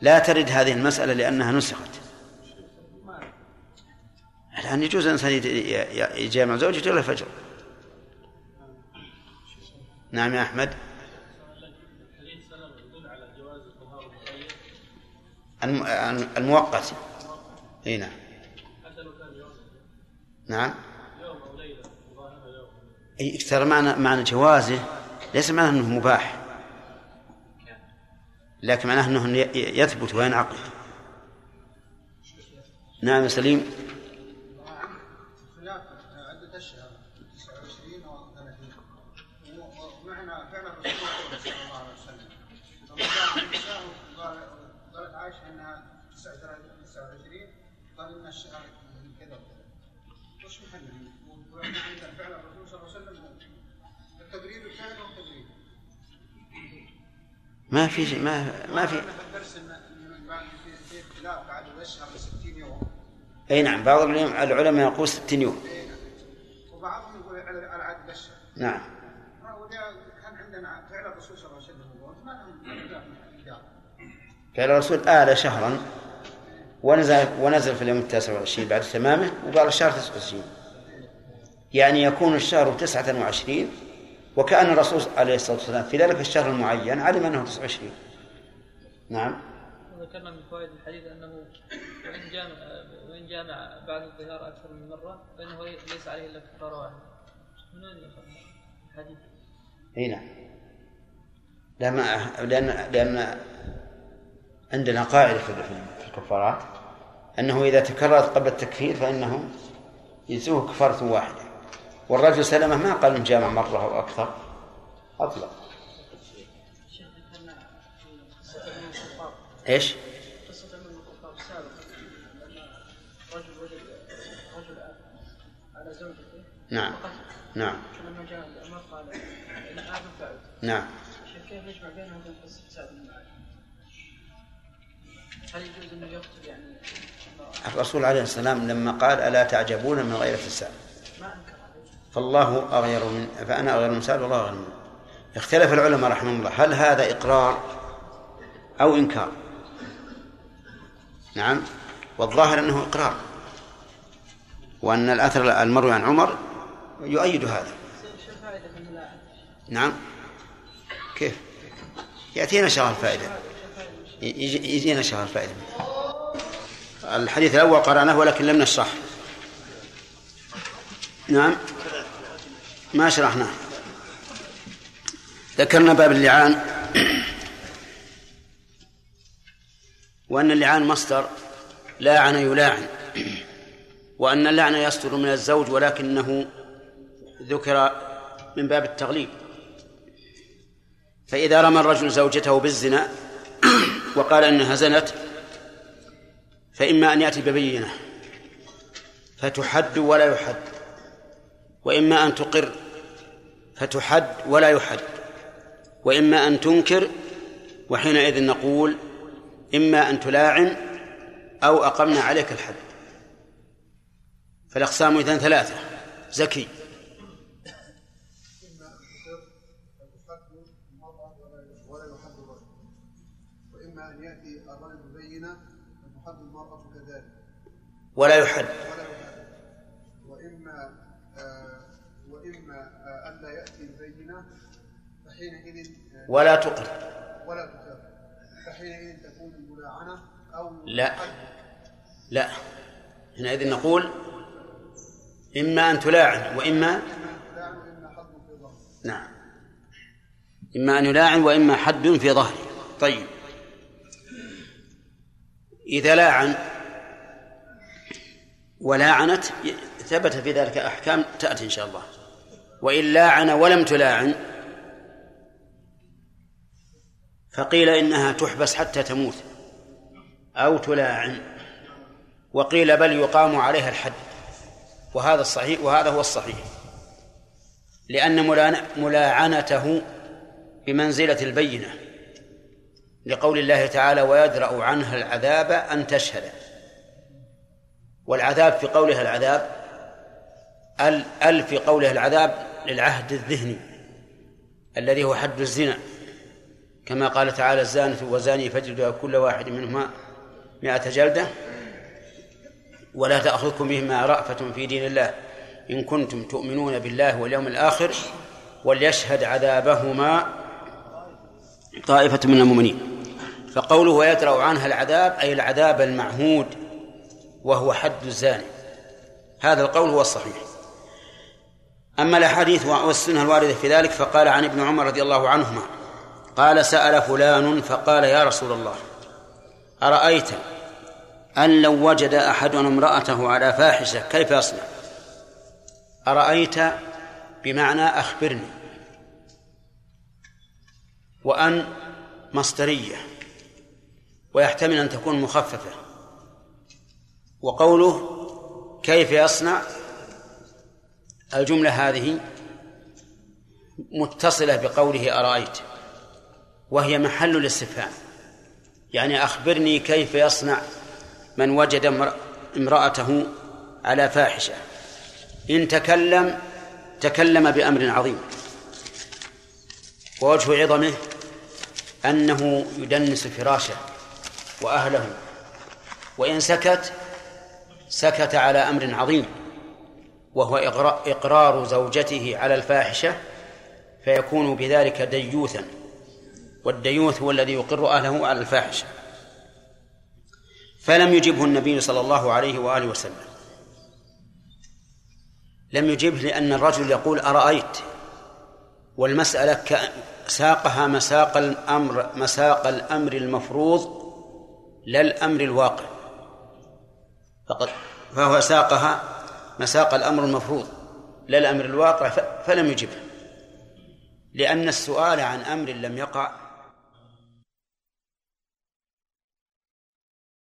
Speaker 1: لا ترد هذه المسألة لأنها نسخت. الآن يجوز الإنسان يجامع زوجته إلى الفجر. نعم يا أحمد. الم- المؤقت. إي نعم. نعم. أي ترى معنى معنى جوازه ليس معنى إنه مباح. لكن معناه أنه ي- يثبت وينعقد. نعم سليم. ما في شيء ما ما في.
Speaker 6: أنا في الدرس إن إن بعد في في اختلاف بعد الأشهر 60 يوم.
Speaker 1: أي نعم بعض العلم- العلماء يقول 60 يوم.
Speaker 6: وبعضهم يقول على عدد
Speaker 1: نعم.
Speaker 6: كان عندنا فعل الرسول صلى الله عليه وسلم.
Speaker 1: فعل الرسول آل شهرا ونزل ونزل في اليوم التاسع والعشرين بعد تمامه وقال الشهر 29 يعني يكون الشهر 29 وكأن الرسول عليه الصلاة والسلام في ذلك الشهر المعين علم أنه 29 نعم
Speaker 9: وذكرنا من فوائد الحديث أنه وإن جامع وإن جامع بعد الظهار أكثر من مرة فإنه ليس عليه إلا كفارة واحدة. من وين الحديث؟
Speaker 1: أي نعم لا ما لأن لأن عندنا قاعدة في الكفارات أنه إذا تكررت قبل التكفير فإنه يجزوه كفارة واحدة والرجل سلمه ما قال إن جامع مرة أو أكثر أطلق إيش؟ نعم. نعم
Speaker 2: قال
Speaker 1: نعم
Speaker 2: كيف يجمع وبين قصة سعد بن؟ هل يجوز أنه يقتل يعني
Speaker 1: الرسول عليه السلام لما قال ألا تعجبون من غيرة السعد فالله أغير من فأنا أغير من سعد والله أغير من اختلف العلماء رحمهم الله. هل هذا إقرار أو إنكار؟ نعم. والظاهر أنه إقرار. وأن الأثر المروي عن عمر يؤيد هذا؟ نعم. كيف؟ يأتينا شرح الفائدة. يجي- يجينا شرح الفائدة. الحديث الأول قرأناه ولكن لم نشرحه نعم. ما شرحناه. ذكرنا باب اللعان. وأن اللعان مصدر لاعن يلاعن. وأن اللعن يصدر من الزوج ولكنه ذكر من باب التغليب. فإذا رمى الرجل زوجته بالزنا وقال إنها زنت فإما أن يأتي ببينة. فتحد ولا يحد. وإما أن تقر فتحد ولا يحد وإما أن تنكر وحينئذ نقول إما أن تلاعن أو أقمنا عليك الحد. فالأقسام إذن ثلاثة زكي.
Speaker 6: ولا يحد. فحينئذ آه
Speaker 1: ولا تقر.
Speaker 6: ولا تكافئ فحينئذ تكون الملاعنة أو
Speaker 1: لا. لا. حينئذ نقول إما أن تلاعن وإما نعم. إما أن يلاعن وإما حد في ظهره طيب. إذا لاعن ولاعنت ثبت في ذلك أحكام تأتي إن شاء الله. وإن لاعن ولم تلاعن فقيل إنها تحبس حتى تموت أو تلاعن وقيل بل يقام عليها الحد وهذا الصحيح وهذا هو الصحيح لأن ملاعن- ملاعنته بمنزلة البينة لقول الله تعالى ويدرأ عنها العذاب أن تشهد والعذاب في قولها العذاب ال ال في قولها العذاب للعهد الذهني الذي هو حد الزنا. كما قال تعالى الزانة والزاني فاجلدوا كل واحد منهما مائة جلدة ولا تأخذكم بهما رأفة في دين الله. إن كنتم تؤمنون بالله واليوم الآخر وليشهد عذابهما طائفة من المؤمنين. فقوله ويدرأ عنها العذاب أي العذاب المعهود وهو حد الزاني. هذا القول هو الصحيح. أما الأحاديث والسنة الواردة في ذلك فقال عن ابن عمر رضي الله عنهما قال سأل فلان فقال يا رسول الله أرأيت أن لو وجد أحدنا امرأته على فاحشة كيف يصنع؟ أرأيت بمعنى أخبرني وأن مصدرية ويحتمل أن تكون مخففة وقوله كيف يصنع؟ الجملة هذه متصلة بقوله أرأيت وهي محل الاستفهام. يعني أخبرني كيف يصنع من وجد امر- امرأته على فاحشة. إن تكلم تكلم بأمر عظيم. ووجه عظمه أنه يدنس فراشه وأهله. وإن سكت سكت على أمر عظيم. وهو إقرا- إقرار زوجته على الفاحشة فيكون بذلك ديوثا. والديوث هو الذي يقر أهله على الفاحشة. فلم يجبه النبي صلى الله عليه وآله وسلم. لم يجبه لأن الرجل يقول أرأيت؟ والمسألة ساقها مساق الأمر مساق الأمر المفروض لا الأمر الواقع. فقد فهو ساقها مساق الأمر المفروض لا الأمر الواقع فلم يجبه لأن السؤال عن أمر لم يقع